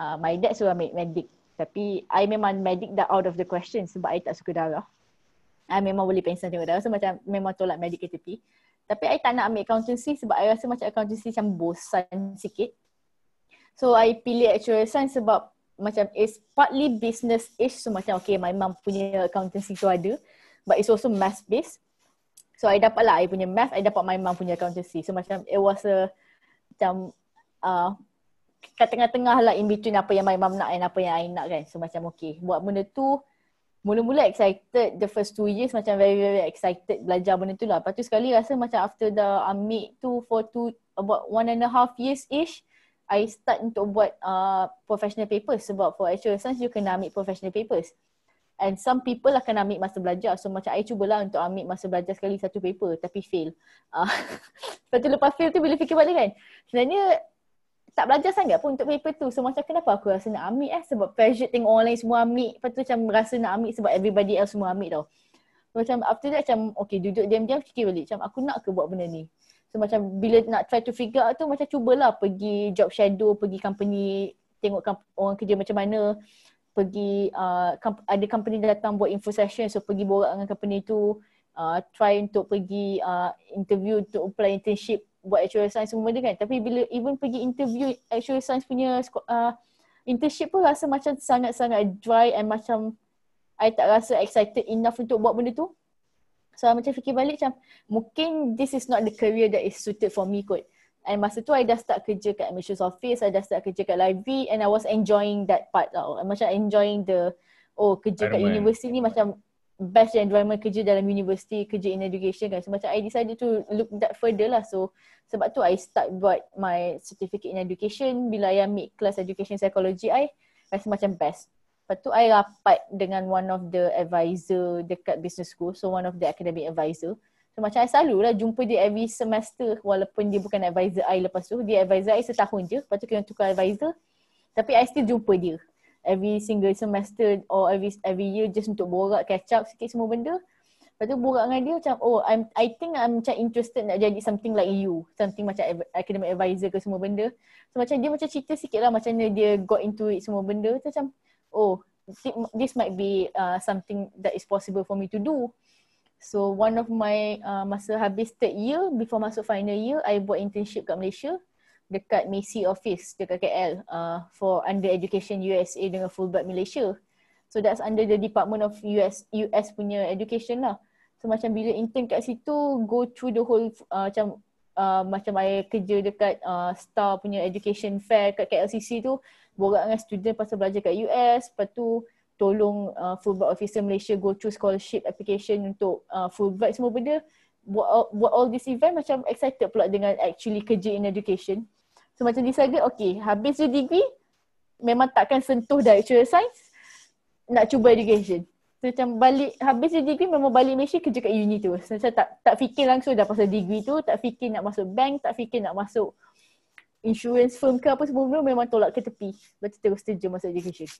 [SPEAKER 1] Uh, my dad suruh ambil medic tapi I memang medic dah out of the question sebab I tak suka darah. I memang boleh pensan tengok darah so macam memang tolak medic ke tepi. Tapi I tak nak ambil accountancy sebab I rasa macam accountancy macam bosan sikit. So I pilih actual science sebab macam it's partly business-ish so macam okay my mum punya accountancy tu ada but it's also math based. So I dapat lah I punya math, I dapat my mum punya accountancy. So macam it was a macam uh, kat tengah-tengah lah in between apa yang my mum nak dan apa yang I nak kan. So macam okay, buat benda tu mula-mula excited the first two years macam very very excited belajar benda tu lah. Lepas tu sekali rasa macam after the ambil tu for two about one and a half years ish, I start untuk buat uh, professional papers. Sebab for actual science you kena ambil professional papers. And some people akan ambil masa belajar. So macam I cubalah untuk ambil masa belajar sekali satu paper tapi fail. Uh, lepas tu lepas fail tu bila fikir balik kan? Sebenarnya tak belajar sangat pun untuk paper tu. So macam kenapa aku rasa nak ambil eh? Sebab pressure tengok orang lain semua ambil. Lepas tu macam rasa nak ambil sebab everybody else semua ambil tau. So, macam after that macam okay duduk diam-diam fikir balik macam aku nak ke buat benda ni? So macam bila nak try to figure out tu macam cubalah pergi job shadow pergi company tengok orang kerja macam mana. Pergi uh, ada company datang buat info session so pergi borak dengan company tu. Uh, try untuk pergi uh, interview untuk apply internship buat actual science semua dia kan. Tapi bila even pergi interview actual science punya uh, internship pun rasa macam sangat-sangat dry and macam I tak rasa excited enough untuk buat benda tu. So I macam fikir balik macam mungkin this is not the career that is suited for me kot. And masa tu I dah start kerja kat admissions office, I dah start kerja kat library and I was enjoying that part tau. I macam enjoying the, oh kerja kat universiti ni macam best environment kerja dalam university, kerja in education kan. So macam I decided to look that further lah. So sebab tu I start buat my certificate in education bila I ambil class education psychology I rasa macam best. Lepas tu I rapat dengan one of the advisor dekat business school. So one of the academic advisor. So macam I selalu lah jumpa dia every semester walaupun dia bukan advisor I lepas tu. Dia advisor I setahun je. Lepas tu kena tukar advisor. Tapi I still jumpa dia every single semester or every every year just untuk borak catch up sikit semua benda. Lepas tu borak dengan dia macam oh I'm I think I'm macam interested nak jadi something like you. Something macam academic advisor ke semua benda. So macam dia macam cerita sikit lah macam dia got into it semua benda. Tu macam oh this might be uh, something that is possible for me to do. So one of my uh, masa habis third year before masuk final year I buat internship kat Malaysia dekat Macy office dekat KL uh, for under education USA dengan Fulbright Malaysia. So that's under the Department of US US punya education lah. So macam bila intern kat situ go through the whole uh, macam uh, macam saya kerja dekat uh, Star punya education fair kat KLCC tu borak dengan student pasal belajar kat US lepas tu tolong uh, Fulbright Officer Malaysia go through scholarship application untuk uh, Fulbright semua benda buat all, buat all this event macam excited pula dengan actually kerja in education So macam decided okay habis je degree memang takkan sentuh directorial science nak cuba education. So macam balik habis je degree memang balik Malaysia kerja kat uni tu. So macam tak tak fikir langsung dah pasal degree tu, tak fikir nak masuk bank, tak fikir nak masuk insurance firm ke apa semua memang tolak ke tepi. Lepas terus terjun masuk education.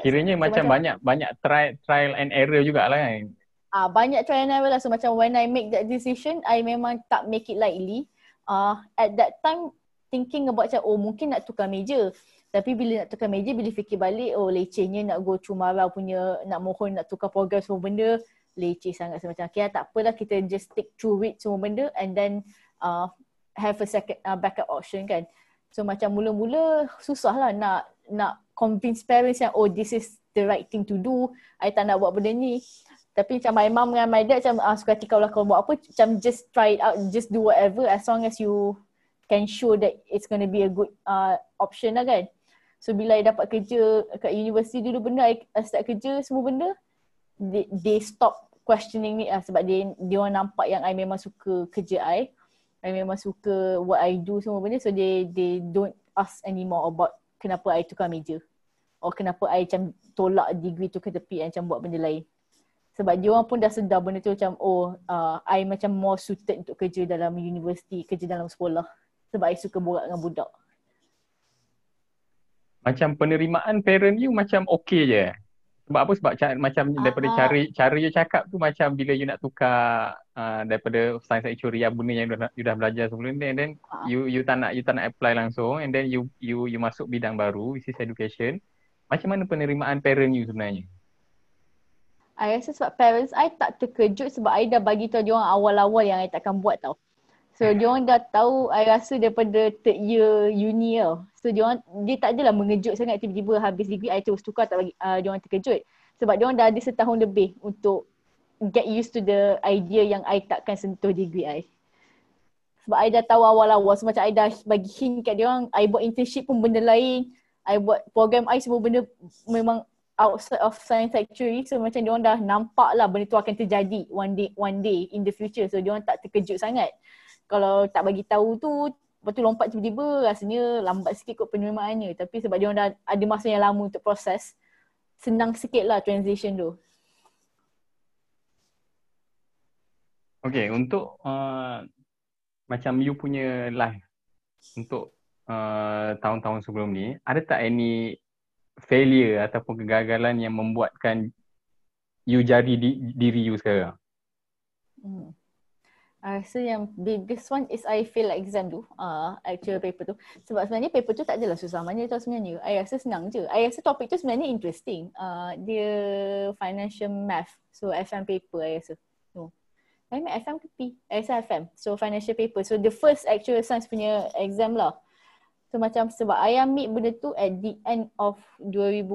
[SPEAKER 2] Kiranya so, macam, macam banyak banyak try trial and error jugalah kan.
[SPEAKER 1] Ah uh, banyak trial and error lah. So macam when I make that decision, I memang tak make it lightly uh, at that time thinking about macam oh mungkin nak tukar meja. Tapi bila nak tukar meja bila fikir balik oh lecehnya nak go marah punya nak mohon nak tukar program semua benda leceh sangat so, macam okay tak apalah kita just stick through it semua benda and then uh, have a second uh, backup option kan. So macam mula-mula susah lah nak nak convince parents yang oh this is the right thing to do. I tak nak buat benda ni tapi macam my mom dengan my dad macam ah, suka hati kau lah kau buat apa. Macam just try it out just do whatever as long as you can show that it's going to be a good uh, option lah kan. So bila I dapat kerja kat university dulu benda I start kerja semua benda they, they stop questioning me. Lah sebab dia dia orang nampak yang I memang suka kerja I. I memang suka what I do semua benda. So they they don't ask anymore about kenapa I tukar meja. Or kenapa I macam tolak degree tu ke tepi macam buat benda lain sebab dia orang pun dah sedar benda tu macam oh uh, I macam more suited untuk kerja dalam universiti, kerja dalam sekolah sebab I suka borak dengan budak.
[SPEAKER 2] Macam penerimaan parent you macam okay je. Sebab apa? Sebab ca- macam uh daripada cara cara you cakap tu macam bila you nak tukar uh, daripada science actuary yang benda yang you dah, you dah belajar sebelum ni and then uh you you tak nak you tak nak apply langsung and then you you you masuk bidang baru which is education. Macam mana penerimaan parent you sebenarnya?
[SPEAKER 1] I rasa sebab parents I tak terkejut sebab I dah bagi tahu dia orang awal-awal yang I takkan buat tau. So dia orang dah tahu I rasa daripada third year uni tau. So dia orang dia tak adalah mengejut sangat tiba-tiba habis degree I terus tukar tak bagi uh, dia orang terkejut. Sebab dia orang dah ada setahun lebih untuk get used to the idea yang I takkan sentuh degree I. Sebab I dah tahu awal-awal so macam I dah bagi hint kat dia orang I buat internship pun benda lain. I buat program I semua benda memang outside of science actually so macam dia orang dah nampak lah benda tu akan terjadi one day one day in the future. So dia orang tak terkejut sangat. Kalau tak bagi tahu tu lepas tu lompat tiba-tiba rasanya lambat sikit kot penerimaannya. Tapi sebab dia orang dah ada masa yang lama untuk proses senang sikit lah transition tu.
[SPEAKER 2] Okay untuk uh, macam you punya life untuk uh, tahun-tahun sebelum ni ada tak any failure ataupun kegagalan yang membuatkan you jadi di, diri you sekarang?
[SPEAKER 1] Hmm. I rasa yang biggest one is I fail exam tu, uh, actual paper tu. Sebab sebenarnya paper tu tak adalah susah mana tu sebenarnya. I rasa senang je. I rasa topik tu sebenarnya interesting. Uh, dia financial math. So FM paper I rasa. No. I mean FM ke P? I rasa FM. So financial paper. So the first actual science punya exam lah. So macam sebab I ambil benda tu at the end of 2014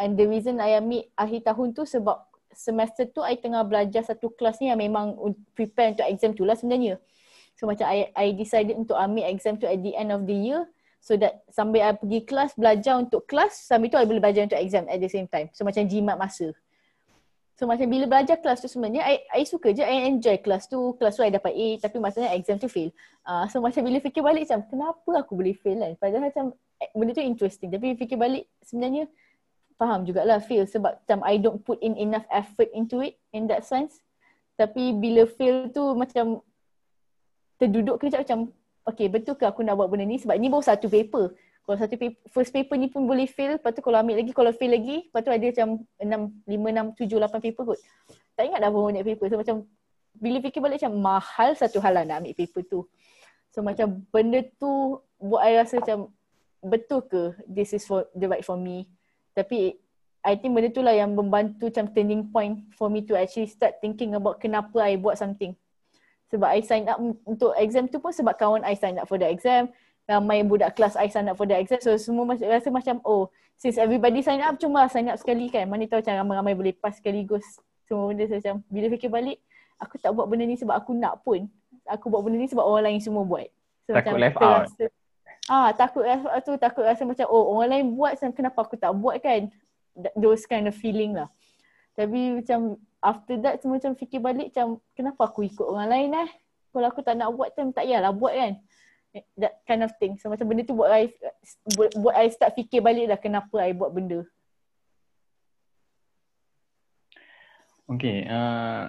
[SPEAKER 1] and the reason I ambil akhir tahun tu sebab semester tu I tengah belajar satu kelas ni yang memang prepare untuk exam tu lah sebenarnya. So macam I, I decided untuk ambil exam tu at the end of the year So that sambil I pergi kelas belajar untuk kelas sambil tu I boleh belajar untuk exam at the same time. So macam jimat masa. So macam bila belajar kelas tu sebenarnya I, I suka je, I enjoy kelas tu. Kelas tu I dapat A tapi maksudnya exam tu fail. Uh, so macam bila fikir balik macam kenapa aku boleh fail kan. Padahal macam eh, benda tu interesting tapi fikir balik sebenarnya faham jugalah fail sebab macam I don't put in enough effort into it in that sense. Tapi bila fail tu macam terduduk kejap macam okay betul ke aku nak buat benda ni sebab ni baru satu paper. Kalau satu paper, first paper ni pun boleh fail, lepas tu kalau ambil lagi, kalau fail lagi, lepas tu ada macam 6, 5, 6, 7, 8 paper kot. Tak ingat dah banyak paper. So macam bila fikir balik macam mahal satu hal lah nak ambil paper tu. So macam benda tu buat I rasa macam betul ke this is for the right for me. Tapi I think benda tu lah yang membantu macam turning point for me to actually start thinking about kenapa I buat something sebab I sign up untuk exam tu pun sebab kawan I sign up for the exam ramai budak kelas I sign up for the exam. So semua macam rasa macam oh since everybody sign up cuma sign up sekali kan. Mana tahu macam ramai-ramai boleh pass sekaligus. Semua benda so, macam bila fikir balik aku tak buat benda ni sebab aku nak pun. Aku buat benda ni sebab orang lain semua buat.
[SPEAKER 2] So, takut macam left out. rasa,
[SPEAKER 1] ah takut rasa tu takut rasa macam oh orang lain buat kenapa aku tak buat kan? Those kind of feeling lah. Tapi macam after that semua macam fikir balik macam kenapa aku ikut orang lain eh? Kalau aku tak nak buat tu tak payahlah buat kan that kind of thing so macam benda tu buat I buat, buat I start fikir balik lah kenapa I buat benda
[SPEAKER 2] Okay, uh,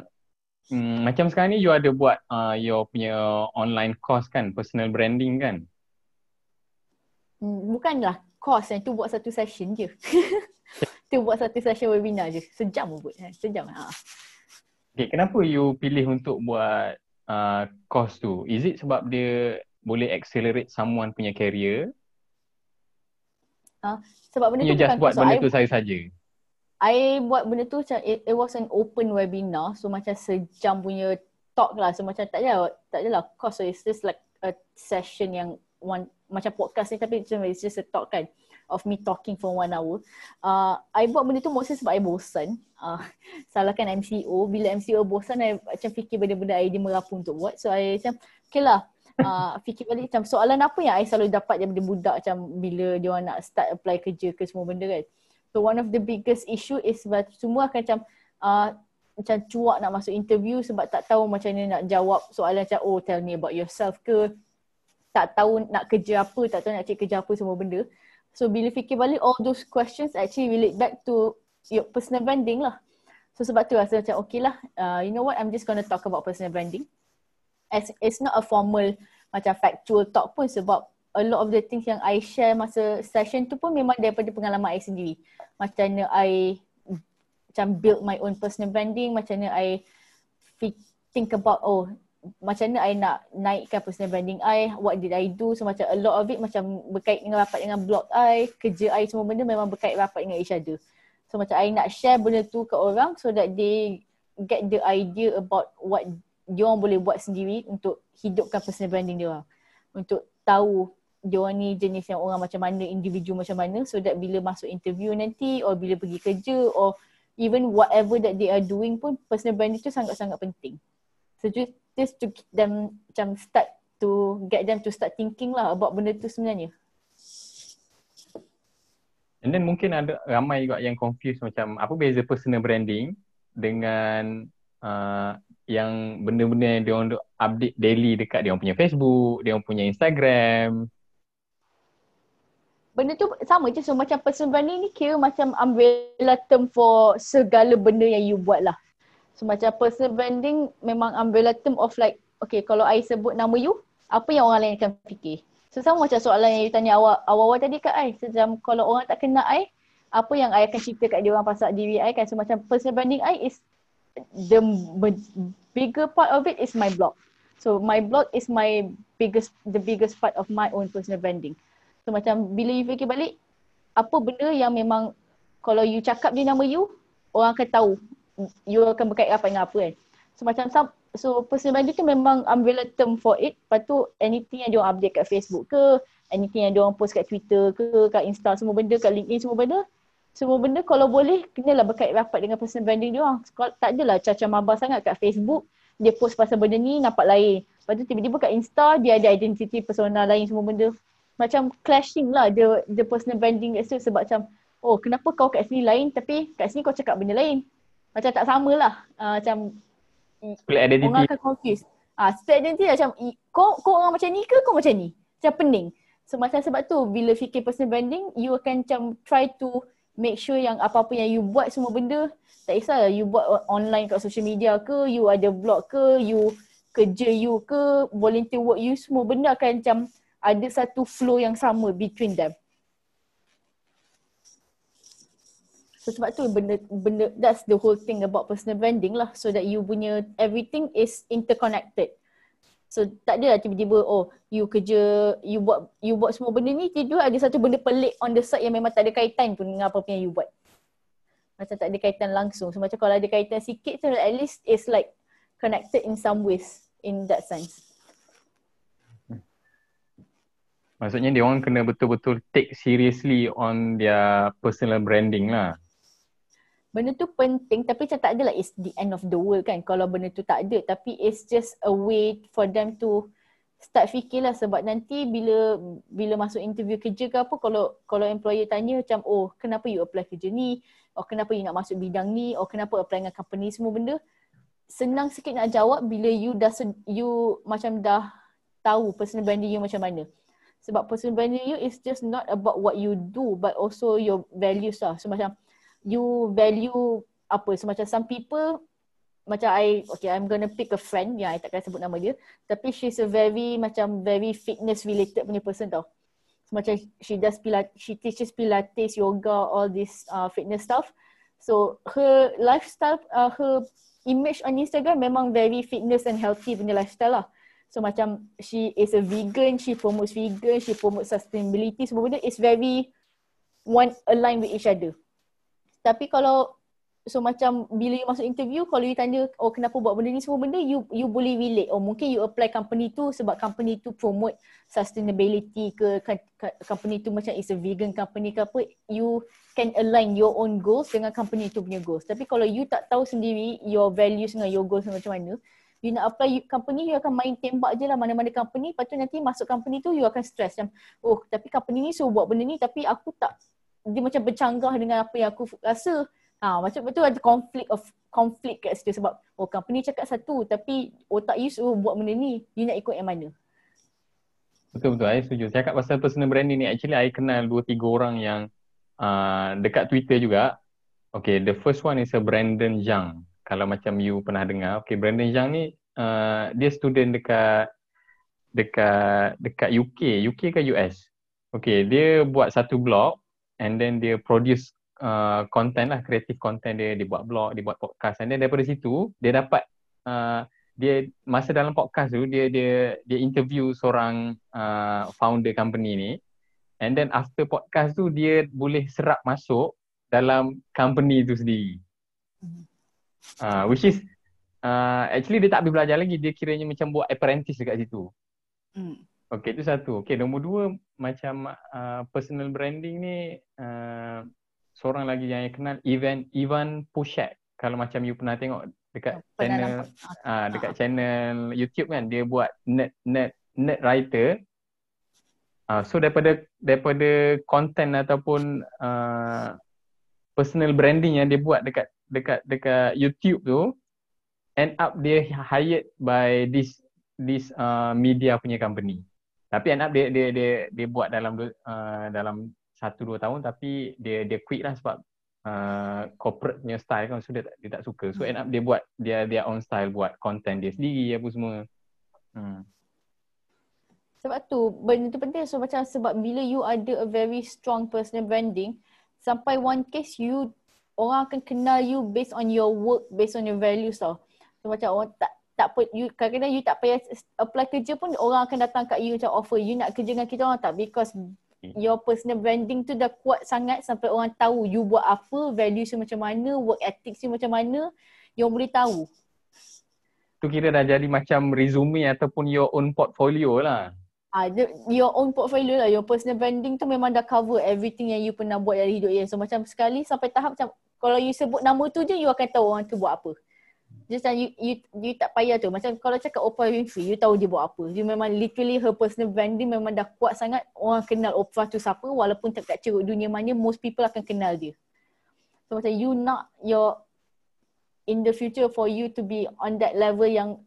[SPEAKER 2] mm, macam sekarang ni you ada buat uh, your punya online course kan, personal branding kan?
[SPEAKER 1] Mm, bukanlah course yang tu buat satu session je. tu buat satu session webinar je. Sejam pun buat. Eh. Sejam. Ha.
[SPEAKER 2] Okay, kenapa you pilih untuk buat uh, course tu? Is it sebab dia boleh accelerate someone punya career?
[SPEAKER 1] Uh, sebab benda
[SPEAKER 2] you
[SPEAKER 1] tu
[SPEAKER 2] just buat benda tu saya saja.
[SPEAKER 1] I buat benda tu macam it, it was an open webinar. So macam sejam punya talk lah. So macam tak adalah, tak adalah course. So it's just like a session yang one macam podcast ni tapi it's just a talk kan of me talking for one hour. Uh, I buat benda tu mostly sebab I bosan. Uh, salahkan MCO. Bila MCO bosan, I macam fikir benda-benda idea merapu untuk buat. So I macam, okay lah. Uh, fikir balik macam soalan apa yang I selalu dapat daripada budak macam bila dia orang nak start apply kerja ke semua benda kan. So one of the biggest issue is sebab semua akan macam uh, macam cuak nak masuk interview sebab tak tahu macam mana nak jawab soalan macam oh tell me about yourself ke tak tahu nak kerja apa, tak tahu nak cari kerja apa semua benda. So bila fikir balik all those questions actually relate back to your personal branding lah. So sebab tu rasa macam okay lah, uh, you know what, I'm just gonna talk about personal branding. As, it's not a formal macam factual talk pun sebab a lot of the things yang I share masa session tu pun memang daripada pengalaman I sendiri. Macam mana I macam build my own personal branding, macam mana I think about oh macam mana I nak naikkan personal branding I, what did I do, so macam a lot of it macam berkait dengan rapat dengan blog I, kerja I semua benda memang berkait rapat dengan each other. So macam I nak share benda tu ke orang so that they get the idea about what dia orang boleh buat sendiri untuk hidupkan personal branding dia orang. Untuk tahu dia orang ni jenis yang orang macam mana, individu macam mana so that bila masuk interview nanti or bila pergi kerja or even whatever that they are doing pun personal branding tu sangat-sangat penting. So just just to get them macam start to get them to start thinking lah about benda tu sebenarnya.
[SPEAKER 2] And then mungkin ada ramai juga yang confused macam apa beza personal branding dengan uh, yang benda-benda yang dia orang update daily dekat dia punya Facebook, dia punya Instagram.
[SPEAKER 1] Benda tu sama je so macam personal branding ni kira macam umbrella term for segala benda yang you buat lah. So macam personal branding memang umbrella term of like okay kalau I sebut nama you, apa yang orang lain akan fikir? So sama macam soalan yang you tanya awal, awal-awal tadi kat I. So, macam kalau orang tak kenal I, apa yang I akan cerita kat dia orang pasal diri I kan. So macam personal branding I is the bigger part of it is my blog. So my blog is my biggest the biggest part of my own personal branding. So macam bila you fikir balik, apa benda yang memang kalau you cakap dia nama you, orang akan tahu you akan berkait apa dengan apa kan. So macam so personal branding tu memang umbrella term for it. Lepas tu anything yang dia update kat Facebook ke, anything yang dia post kat Twitter ke, kat Insta semua benda, kat LinkedIn semua benda. Semua benda kalau boleh kenalah berkait rapat dengan personal branding dia orang. Kalau tak adalah caca mabah sangat kat Facebook, dia post pasal benda ni nampak lain. Lepas tu tiba-tiba kat Insta dia ada identity personal lain semua benda. macam clashing lah the the personal branding kat situ sebab macam oh kenapa kau kat sini lain tapi kat sini kau cakap benda lain. Macam tak sama lah. Uh, macam
[SPEAKER 2] split identity.
[SPEAKER 1] Orang akan confuse. Ah, uh, split identity macam kau kau orang macam ni ke kau macam ni? Macam pening. So macam sebab tu bila fikir personal branding you akan macam try to make sure yang apa-apa yang you buat semua benda tak kisah you buat online kat social media ke, you ada blog ke, you kerja you ke, volunteer work you semua benda akan macam ada satu flow yang sama between them. So sebab tu benda benda that's the whole thing about personal branding lah so that you punya everything is interconnected. So tak ada lah tiba-tiba oh you kerja you buat you buat semua benda ni tiba ada satu benda pelik on the side yang memang tak ada kaitan pun dengan apa yang you buat. Macam tak ada kaitan langsung. So macam kalau ada kaitan sikit tu at least it's like connected in some ways in that sense.
[SPEAKER 2] Maksudnya dia orang kena betul-betul take seriously on their personal branding lah.
[SPEAKER 1] Benda tu penting tapi macam tak adalah it's the end of the world kan. Kalau benda tu tak ada tapi it's just a way for them to start fikir lah sebab nanti bila bila masuk interview kerja ke apa kalau kalau employer tanya macam oh kenapa you apply kerja ni? Oh kenapa you nak masuk bidang ni? Oh kenapa apply dengan company? Semua benda senang sikit nak jawab bila you dah you macam dah tahu personal branding you macam mana. Sebab personal branding you is just not about what you do but also your values lah. So macam you value apa so macam some people macam I okay I'm gonna pick a friend yang I takkan sebut nama dia tapi she's a very macam very fitness related punya person tau. Macam she does pilates, she teaches pilates, yoga, all this uh, fitness stuff. So her lifestyle, uh, her image on Instagram memang very fitness and healthy punya lifestyle lah. So macam she is a vegan, she promotes vegan, she promotes sustainability semua benda is very one align with each other. Tapi kalau so macam bila you masuk interview kalau you tanya oh kenapa buat benda ni semua benda you you boleh relate. Oh mungkin you apply company tu sebab company tu promote sustainability ke company tu macam is a vegan company ke apa you can align your own goals dengan company tu punya goals. Tapi kalau you tak tahu sendiri your values dengan your goals macam mana you nak apply company you akan main tembak je lah mana-mana company lepas tu nanti masuk company tu you akan stress macam oh tapi company ni suruh buat benda ni tapi aku tak dia macam bercanggah dengan apa yang aku rasa ha, macam betul ada konflik of konflik kat situ sebab oh company cakap satu tapi otak you suruh buat benda ni you nak ikut yang mana
[SPEAKER 2] Betul betul, saya setuju. Cakap pasal personal branding ni, actually I kenal dua tiga orang yang uh, dekat Twitter juga. Okay, the first one is a Brandon Zhang kalau macam you pernah dengar, okay Brandon Zhang ni uh, dia student dekat dekat dekat UK, UK ke US? Okay, dia buat satu blog and then dia produce uh, content lah, creative content dia, dia buat blog, dia buat podcast and then daripada situ dia dapat uh, dia masa dalam podcast tu dia dia dia interview seorang uh, founder company ni and then after podcast tu dia boleh serap masuk dalam company tu sendiri. Hmm. Uh, which is uh, actually dia tak habis belajar lagi. Dia kiranya macam buat apprentice dekat situ. Hmm. Okay, itu satu. Okay, nombor dua macam uh, personal branding ni uh, seorang lagi yang saya kenal Ivan Ivan Pushek. Kalau macam you pernah tengok dekat oh, channel uh, dekat channel YouTube kan dia buat net net net writer. Uh, so daripada daripada content ataupun uh, personal branding yang dia buat dekat dekat dekat YouTube tu end up dia hired by this this uh, media punya company. Tapi end up dia dia dia dia buat dalam uh, dalam satu dua tahun tapi dia dia quit lah sebab uh, corporate punya style kan so dia, dia tak suka. So end up dia buat dia dia own style buat content dia sendiri apa semua. Hmm.
[SPEAKER 1] Sebab tu benda tu penting so macam sebab bila you ada a very strong personal branding sampai one case you orang akan kenal you based on your work, based on your values tau. So macam orang tak tak pun you kadang-kadang you tak payah apply kerja pun orang akan datang kat you macam offer you nak kerja dengan kita orang tak because your personal branding tu dah kuat sangat sampai orang tahu you buat apa, values you macam mana, work ethics you macam mana, you boleh tahu.
[SPEAKER 2] Tu kira dah jadi macam resume ataupun your own portfolio lah.
[SPEAKER 1] Ah, uh, your own portfolio lah, your personal branding tu memang dah cover everything yang you pernah buat dalam hidup you. So macam sekali sampai tahap macam kalau you sebut nama tu je, you akan tahu orang tu buat apa. Just you, you you tak payah tu. Macam kalau cakap Oprah Winfrey you tahu dia buat apa. Dia memang literally her personal branding memang dah kuat sangat. Orang kenal Oprah tu siapa walaupun tak kat ceruk dunia mana most people akan kenal dia. So macam you nak your in the future for you to be on that level yang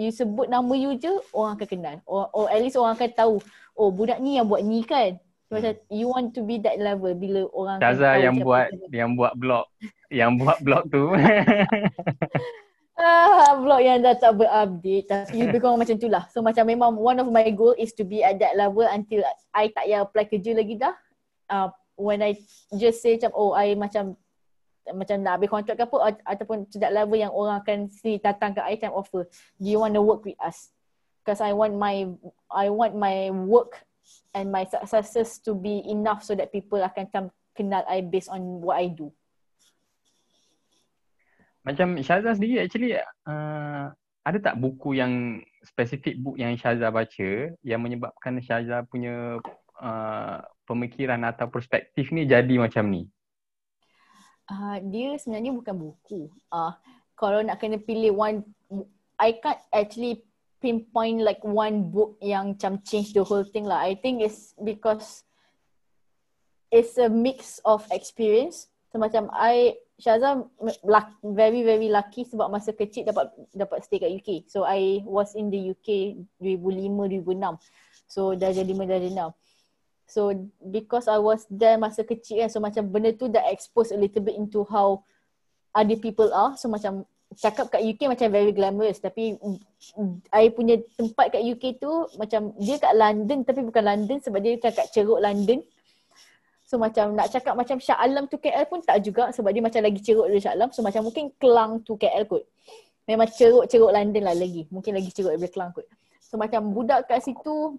[SPEAKER 1] you sebut nama you je orang akan kenal. Or, or at least orang akan tahu oh budak ni yang buat ni kan. Macam you want to be that level bila orang
[SPEAKER 2] Shaza yang buat yang buat blog. Yang buat blog tu
[SPEAKER 1] ah, yang dah tak berupdate tapi lebih kurang macam tu lah. So macam memang one of my goal is to be at that level until I tak payah apply kerja lagi dah. Uh, when I just say macam oh I macam macam nak ambil kontrak ke apa ataupun tidak level yang orang akan si datang ke I time offer. Do you want to work with us? Because I want my I want my work and my successes to be enough so that people akan kenal I based on what I do.
[SPEAKER 2] Macam Syaza sendiri actually uh, ada tak buku yang spesifik book yang Syaza baca yang menyebabkan Syaza punya uh, pemikiran atau perspektif ni jadi macam ni?
[SPEAKER 1] Uh, dia sebenarnya bukan buku. Uh, kalau nak kena pilih one, I can't actually pinpoint like one book yang macam change the whole thing lah. I think it's because it's a mix of experience. So macam I Shazam very very lucky sebab masa kecil dapat dapat stay kat UK. So I was in the UK 2005 2006. So dah jadi 5 dah 6. So because I was there masa kecil kan so macam benda tu dah expose a little bit into how other people are. So macam cakap kat UK macam very glamorous tapi I punya tempat kat UK tu macam dia kat London tapi bukan London sebab dia kat ceruk London. So macam nak cakap macam Shah Alam tu KL pun tak juga sebab dia macam lagi ceruk dari Shah Alam. So macam mungkin Kelang tu KL kot. Memang ceruk-ceruk London lah lagi. Mungkin lagi ceruk dari Kelang kot. So macam budak kat situ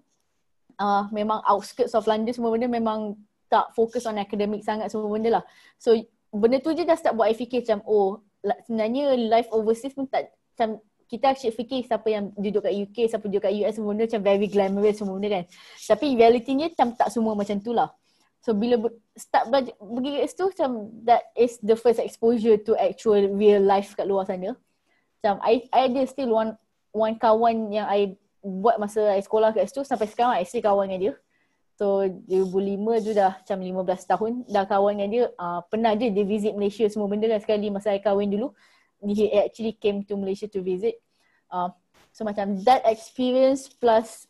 [SPEAKER 1] uh, memang outskirts of London semua benda memang tak fokus on academic sangat semua benda lah. So benda tu je dah start buat I fikir macam oh sebenarnya life overseas pun tak macam kita asyik fikir siapa yang duduk kat UK, siapa duduk kat US semua benda macam very glamorous semua benda kan. Tapi realitinya macam tak semua macam tu lah. So bila start belajar pergi kat situ macam that is the first exposure to actual real life kat luar sana. Macam I, I ada still one one kawan yang I buat masa I sekolah kat situ sampai sekarang I still kawan dengan dia. So 2005 tu dah macam 15 tahun dah kawan dengan dia. Uh, pernah je dia visit Malaysia semua benda kan sekali masa I kahwin dulu. He actually came to Malaysia to visit. Uh, so macam that experience plus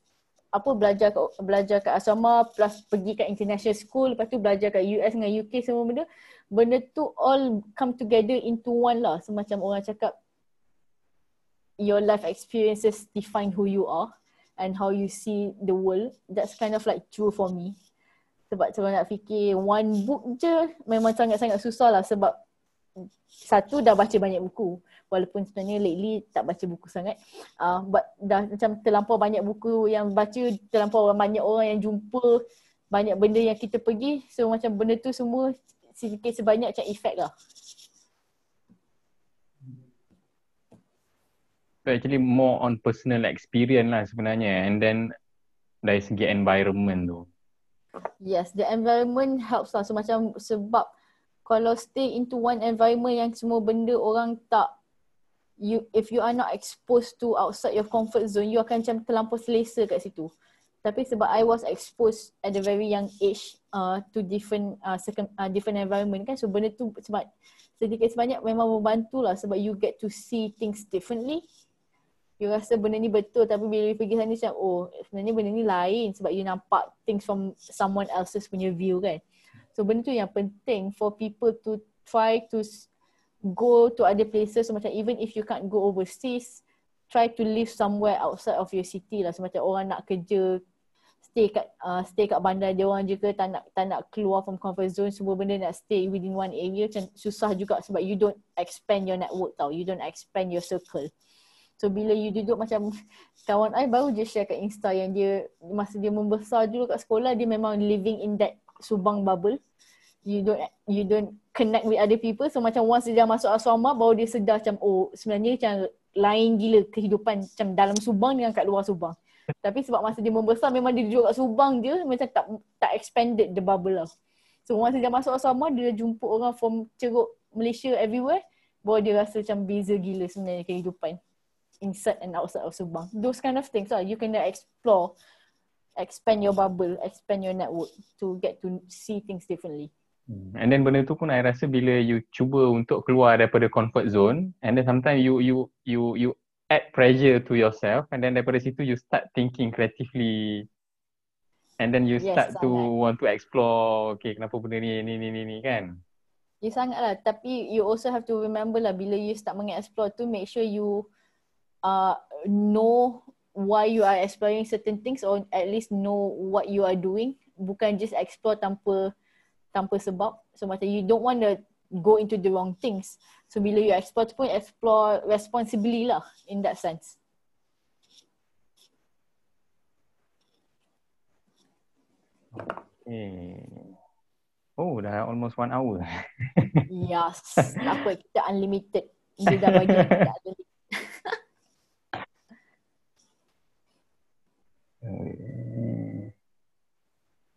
[SPEAKER 1] apa belajar kat, belajar kat asrama plus pergi kat international school lepas tu belajar kat US dengan UK semua benda benda tu all come together into one lah. Semacam orang cakap your life experiences define who you are and how you see the world. That's kind of like true for me. Sebab kalau nak fikir one book je memang sangat-sangat susah lah sebab satu dah baca banyak buku. Walaupun sebenarnya lately tak baca buku sangat. Uh, but dah macam terlampau banyak buku yang baca terlampau banyak orang yang jumpa banyak benda yang kita pergi. So macam benda tu semua sedikit sebanyak macam efek lah.
[SPEAKER 2] So actually more on personal experience lah sebenarnya. And then dari segi environment tu.
[SPEAKER 1] Yes, the environment helps lah. So macam sebab kalau stay into one environment yang semua benda orang tak you if you are not exposed to outside your comfort zone you akan macam terlampau selesa kat situ. Tapi sebab I was exposed at a very young age uh, to different uh, second, uh, different environment kan. So benda tu sebab sedikit sebanyak memang membantu lah sebab you get to see things differently. You rasa benda ni betul tapi bila you pergi sana macam oh sebenarnya benda ni lain sebab you nampak things from someone else's punya view kan so benda tu yang penting for people to try to go to other places. So macam even if you can't go overseas try to live somewhere outside of your city lah. So macam orang nak kerja stay kat uh, stay kat bandar dia orang je ke tak nak tak nak keluar from comfort zone semua benda nak stay within one area macam susah juga sebab you don't expand your network tau. You don't expand your circle. So bila you duduk macam kawan I baru je share kat insta yang dia masa dia membesar dulu kat sekolah dia memang living in that subang bubble you don't you don't connect with other people so macam once dia masuk asrama baru dia sedar macam oh sebenarnya macam lain gila kehidupan macam dalam Subang dengan kat luar Subang. Tapi sebab masa dia membesar memang dia duduk kat Subang dia macam tak tak expanded the bubble lah. So once dia masuk asrama dia jumpa orang from ceruk Malaysia everywhere bahawa dia rasa macam beza gila sebenarnya kehidupan inside and outside of Subang. Those kind of things lah. You can explore, expand your bubble, expand your network to get to see things differently.
[SPEAKER 2] Hmm. And then benda tu pun I rasa bila you cuba untuk keluar daripada comfort zone and then sometimes you you you you add pressure to yourself and then daripada situ you start thinking creatively and then you start yes, to sangat. want to explore okay kenapa benda ni ni ni ni, ni kan
[SPEAKER 1] Ya sangat lah tapi you also have to remember lah bila you start mengeksplore tu make sure you uh, know why you are exploring certain things or at least know what you are doing bukan just explore tanpa tanpa sebab so macam you don't want to go into the wrong things so bila you explore tu pun explore responsibly lah in that sense
[SPEAKER 2] Okay. Oh, dah almost one hour.
[SPEAKER 1] yes. Tak apa, kita unlimited. Dia dah bagi kita unlimited.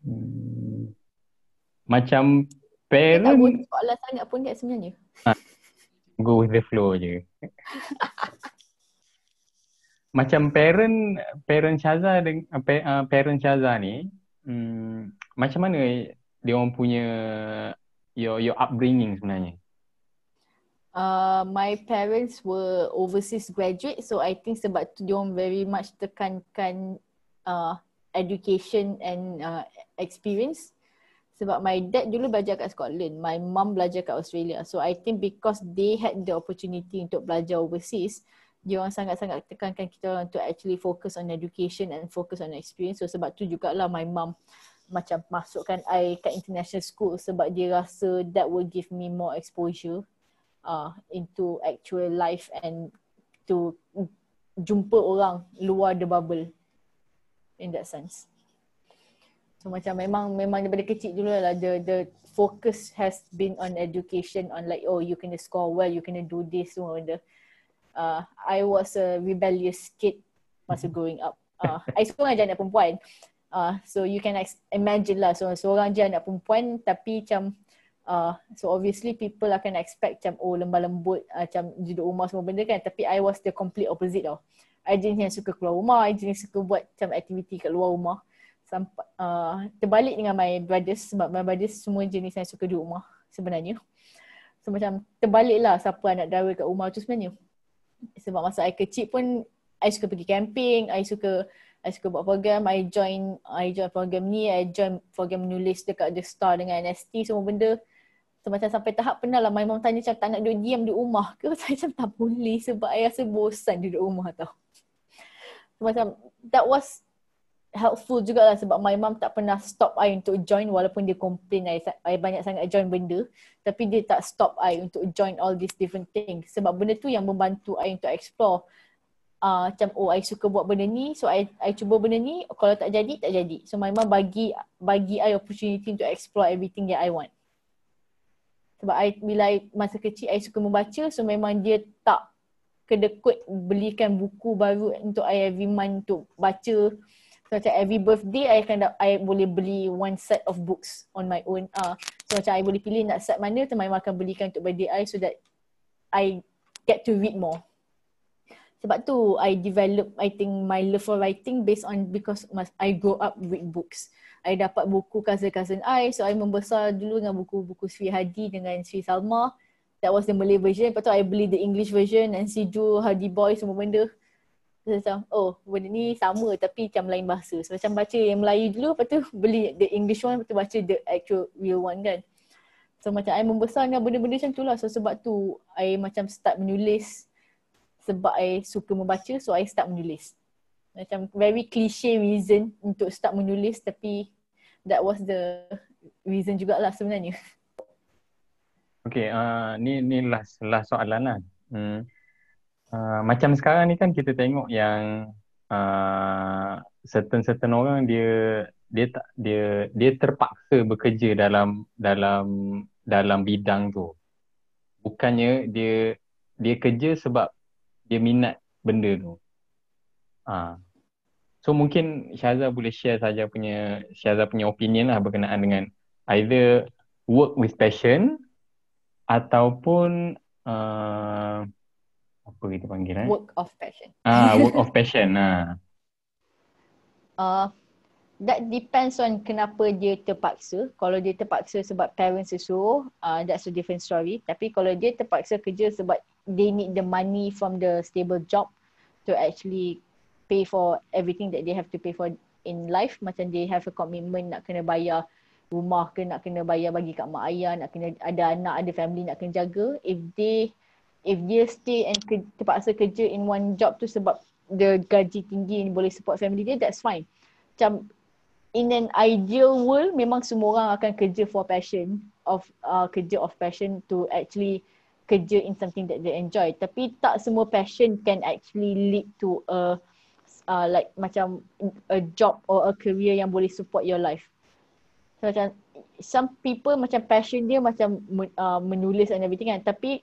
[SPEAKER 2] Hmm macam parent tak
[SPEAKER 1] boleh soalan sangat pun kat sebenarnya. Ha.
[SPEAKER 2] go with the flow je. Macam parent parent Syaza dengan uh, parent Syaza ni hmm, macam mana dia orang punya your your upbringing sebenarnya?
[SPEAKER 1] Uh, my parents were overseas graduate so I think sebab tu dia orang very much tekankan uh, education and uh, experience sebab my dad dulu belajar kat Scotland, my mum belajar kat Australia. So I think because they had the opportunity untuk belajar overseas, dia orang sangat-sangat tekankan kita orang to actually focus on education and focus on experience. So sebab tu jugalah my mum macam masukkan I kat international school sebab dia rasa that will give me more exposure uh, into actual life and to jumpa orang luar the bubble in that sense. So macam memang memang daripada kecil dulu lah the the focus has been on education on like oh you kena score well you kena do this semua benda. Uh, I was a rebellious kid masa growing up. Uh, I seorang je anak perempuan. Uh, so you can imagine lah so seorang je anak perempuan tapi macam uh, so obviously people akan expect macam oh lembah lembut uh, macam duduk rumah semua benda kan tapi I was the complete opposite tau. I jenis yang suka keluar rumah, I jenis suka buat macam aktiviti kat luar rumah sampai uh, terbalik dengan my brothers sebab my brothers semua jenis yang suka duduk rumah sebenarnya. So macam terbalik lah siapa anak dara kat rumah tu sebenarnya. Sebab masa I kecil pun I suka pergi camping, I suka I suka buat program, I join I join program ni, I join program menulis dekat The Star dengan NST semua benda. So macam sampai tahap pernah lah my mom tanya macam tak nak duduk diam di rumah ke? Saya macam tak boleh sebab I rasa bosan duduk rumah tau. So macam that was helpful juga lah sebab my mom tak pernah stop I untuk join walaupun dia complain I, I banyak sangat join benda. Tapi dia tak stop I untuk join all these different things sebab benda tu yang membantu I untuk explore. Uh, macam oh I suka buat benda ni so I, I cuba benda ni. Kalau tak jadi tak jadi. So my mom bagi bagi I opportunity untuk explore everything that I want. Sebab I bila I masa kecil I suka membaca. So memang dia tak kedekut belikan buku baru untuk I every month untuk baca So macam every birthday I akan I boleh beli one set of books on my own. Ah, uh, so macam I boleh pilih nak set mana tu my mom akan belikan untuk birthday I so that I get to read more. Sebab tu I develop I think my love for writing based on because I grow up with books. I dapat buku cousin-cousin I so I membesar dulu dengan buku-buku Sri Hadi dengan Sri Salma. That was the Malay version. Lepas tu I beli the English version and si Ju, Hardy Boy semua benda macam oh benda ni sama tapi macam lain bahasa. So macam baca yang Melayu dulu lepas tu beli the English one lepas tu baca the actual real one kan. So macam I membesar dengan benda-benda macam tu lah. So sebab tu I macam start menulis sebab I suka membaca so I start menulis. Macam very cliche reason untuk start menulis tapi that was the reason jugalah sebenarnya.
[SPEAKER 2] Okay, uh, ni ni last last soalan lah. Hmm. Ah, macam sekarang ni kan kita tengok yang uh, certain-certain orang dia dia tak dia dia terpaksa bekerja dalam dalam dalam bidang tu. Bukannya dia dia kerja sebab dia minat benda tu. Ah. So mungkin Syaza boleh share saja punya Syaza punya opinion lah berkenaan dengan either work with passion ataupun uh, apa kita panggil eh?
[SPEAKER 1] Work of passion.
[SPEAKER 2] Ah, work of passion. Nah.
[SPEAKER 1] Uh, that depends on kenapa dia terpaksa. Kalau dia terpaksa sebab parents suruh, uh, that's a different story. Tapi kalau dia terpaksa kerja sebab they need the money from the stable job to actually pay for everything that they have to pay for in life. Macam they have a commitment nak kena bayar rumah ke, nak kena bayar bagi kat mak ayah, nak kena ada anak, ada family nak kena jaga. If they if dia stay and ke, terpaksa kerja in one job tu sebab the gaji tinggi ni boleh support family dia, that's fine. Macam in an ideal world memang semua orang akan kerja for passion of uh, kerja of passion to actually kerja in something that they enjoy. Tapi tak semua passion can actually lead to a uh, like macam a job or a career yang boleh support your life. So macam some people macam passion dia macam uh, menulis and everything kan. Tapi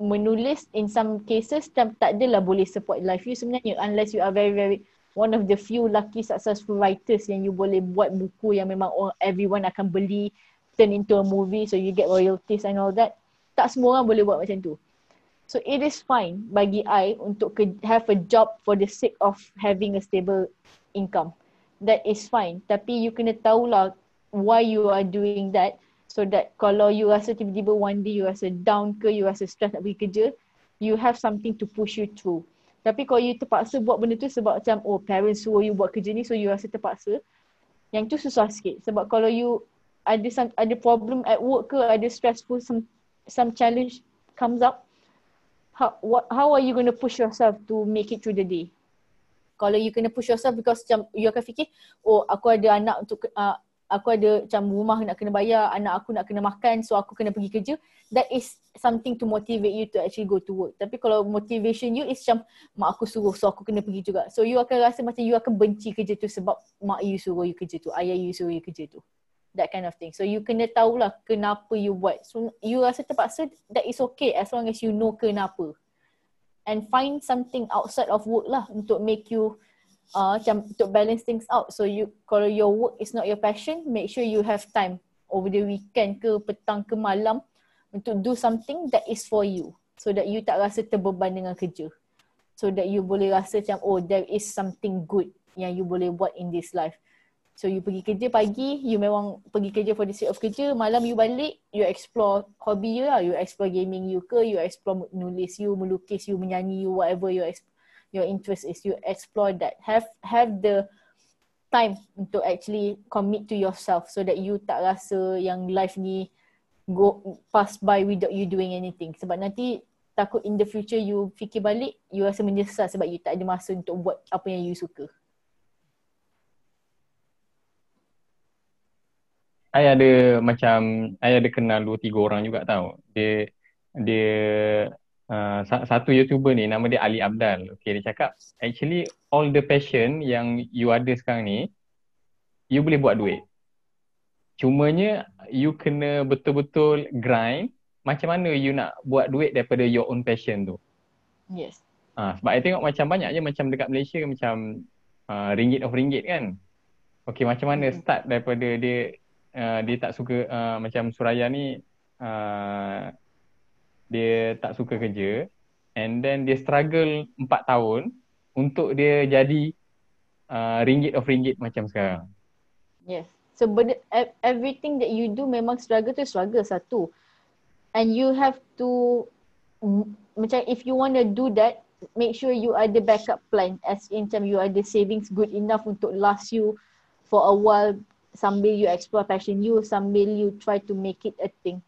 [SPEAKER 1] menulis in some cases tak, tak adalah boleh support life you sebenarnya unless you are very very one of the few lucky successful writers yang you boleh buat buku yang memang oh, everyone akan beli turn into a movie so you get royalties and all that. Tak semua orang boleh buat macam tu. So it is fine bagi I untuk have a job for the sake of having a stable income. That is fine. Tapi you kena tahulah why you are doing that So that kalau you rasa tiba-tiba one day you rasa down ke, you rasa stress nak pergi kerja, you have something to push you through. Tapi kalau you terpaksa buat benda tu sebab macam oh parents suruh you buat kerja ni so you rasa terpaksa, yang tu susah sikit. Sebab kalau you ada some, ada problem at work ke, ada stressful some some challenge comes up, how, what, how are you going to push yourself to make it through the day? Kalau you kena push yourself because macam you akan fikir, oh aku ada anak untuk uh, aku ada macam rumah nak kena bayar, anak aku nak kena makan so aku kena pergi kerja. That is something to motivate you to actually go to work. Tapi kalau motivation you is macam mak aku suruh so aku kena pergi juga. So you akan rasa macam you akan benci kerja tu sebab mak you suruh you kerja tu, ayah you suruh you kerja tu. That kind of thing. So you kena tahulah kenapa you buat. So you rasa terpaksa that is okay as long as you know kenapa. And find something outside of work lah untuk make you uh, macam untuk balance things out. So you kalau your work is not your passion, make sure you have time over the weekend ke petang ke malam untuk do something that is for you. So that you tak rasa terbeban dengan kerja. So that you boleh rasa macam oh there is something good yang you boleh buat in this life. So you pergi kerja pagi, you memang pergi kerja for the sake of kerja, malam you balik, you explore hobby you lah. You explore gaming you ke, you explore nulis you, melukis you, menyanyi you, whatever you explore your interest is you explore that. Have have the time untuk actually commit to yourself so that you tak rasa yang life ni go pass by without you doing anything. Sebab nanti takut in the future you fikir balik you rasa menyesal sebab you tak ada masa untuk buat apa yang you suka.
[SPEAKER 2] I ada macam I ada kenal dua tiga orang juga tau dia dia uh, satu YouTuber ni nama dia Ali Abdal. Okay, dia cakap actually all the passion yang you ada sekarang ni you boleh buat duit. Cumanya you kena betul-betul grind macam mana you nak buat duit daripada your own passion tu.
[SPEAKER 1] Yes.
[SPEAKER 2] Ah, uh, sebab I tengok macam banyak je macam dekat Malaysia macam uh, ringgit of ringgit kan. Okay, macam mana mm-hmm. start daripada dia uh, dia tak suka uh, macam Suraya ni uh, dia tak suka kerja and then dia struggle 4 tahun untuk dia jadi uh, ringgit of ringgit macam sekarang.
[SPEAKER 1] Yes. So but everything that you do memang struggle tu struggle satu. And you have to macam if you want to do that make sure you ada backup plan as in macam you ada savings good enough untuk last you for a while sambil you explore passion you sambil you try to make it a thing.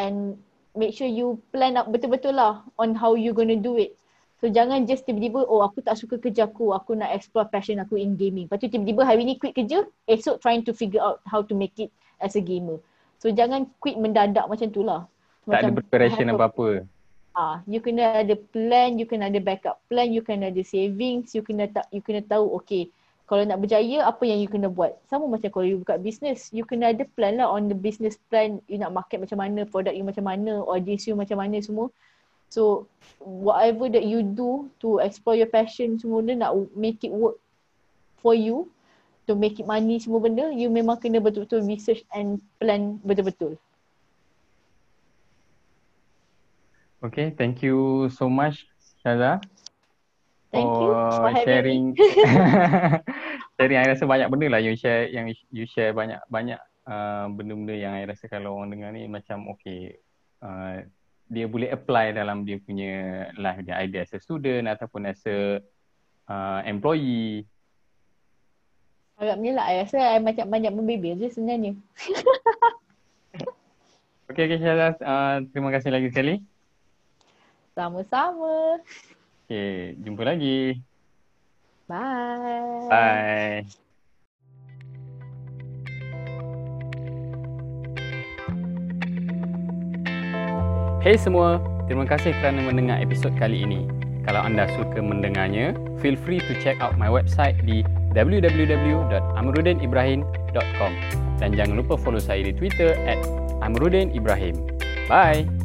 [SPEAKER 1] And make sure you plan up betul-betul lah on how you gonna do it. So jangan just tiba-tiba, oh aku tak suka kerja aku, aku nak explore passion aku in gaming. Lepas tu tiba-tiba hari ni quit kerja, esok trying to figure out how to make it as a gamer. So jangan quit mendadak macam tu lah.
[SPEAKER 2] Tak ada preparation apa-apa.
[SPEAKER 1] Ah, you kena ada plan, you kena ada backup plan, you kena ada savings, you kena tak you kena tahu okay, kalau nak berjaya apa yang you kena buat? Sama macam kalau you buka business you kena ada plan lah on the business plan. You nak market macam mana product you macam mana audience you macam mana semua. So whatever that you do to explore your passion semua benda nak make it work for you to make it money semua benda you memang kena betul-betul research and plan betul-betul.
[SPEAKER 2] Okay, thank you so much Syaza.
[SPEAKER 1] Thank you for
[SPEAKER 2] sharing. sharing, I rasa banyak benda lah you share, yang you share banyak banyak uh, benda-benda yang I rasa kalau orang dengar ni macam okay, uh, dia boleh apply dalam dia punya life dia either as a student ataupun as a uh, employee.
[SPEAKER 1] Agaknya lah, I rasa I macam banyak membebel je sebenarnya.
[SPEAKER 2] okay, okay Syazah. Uh, terima kasih lagi sekali.
[SPEAKER 1] Sama-sama.
[SPEAKER 2] Okay, jumpa lagi.
[SPEAKER 1] Bye.
[SPEAKER 2] Bye. Hey semua, terima kasih kerana mendengar episod kali ini. Kalau anda suka mendengarnya, feel free to check out my website di www.amrudinibrahim.com dan jangan lupa follow saya di Twitter at amrudinibrahim. Bye!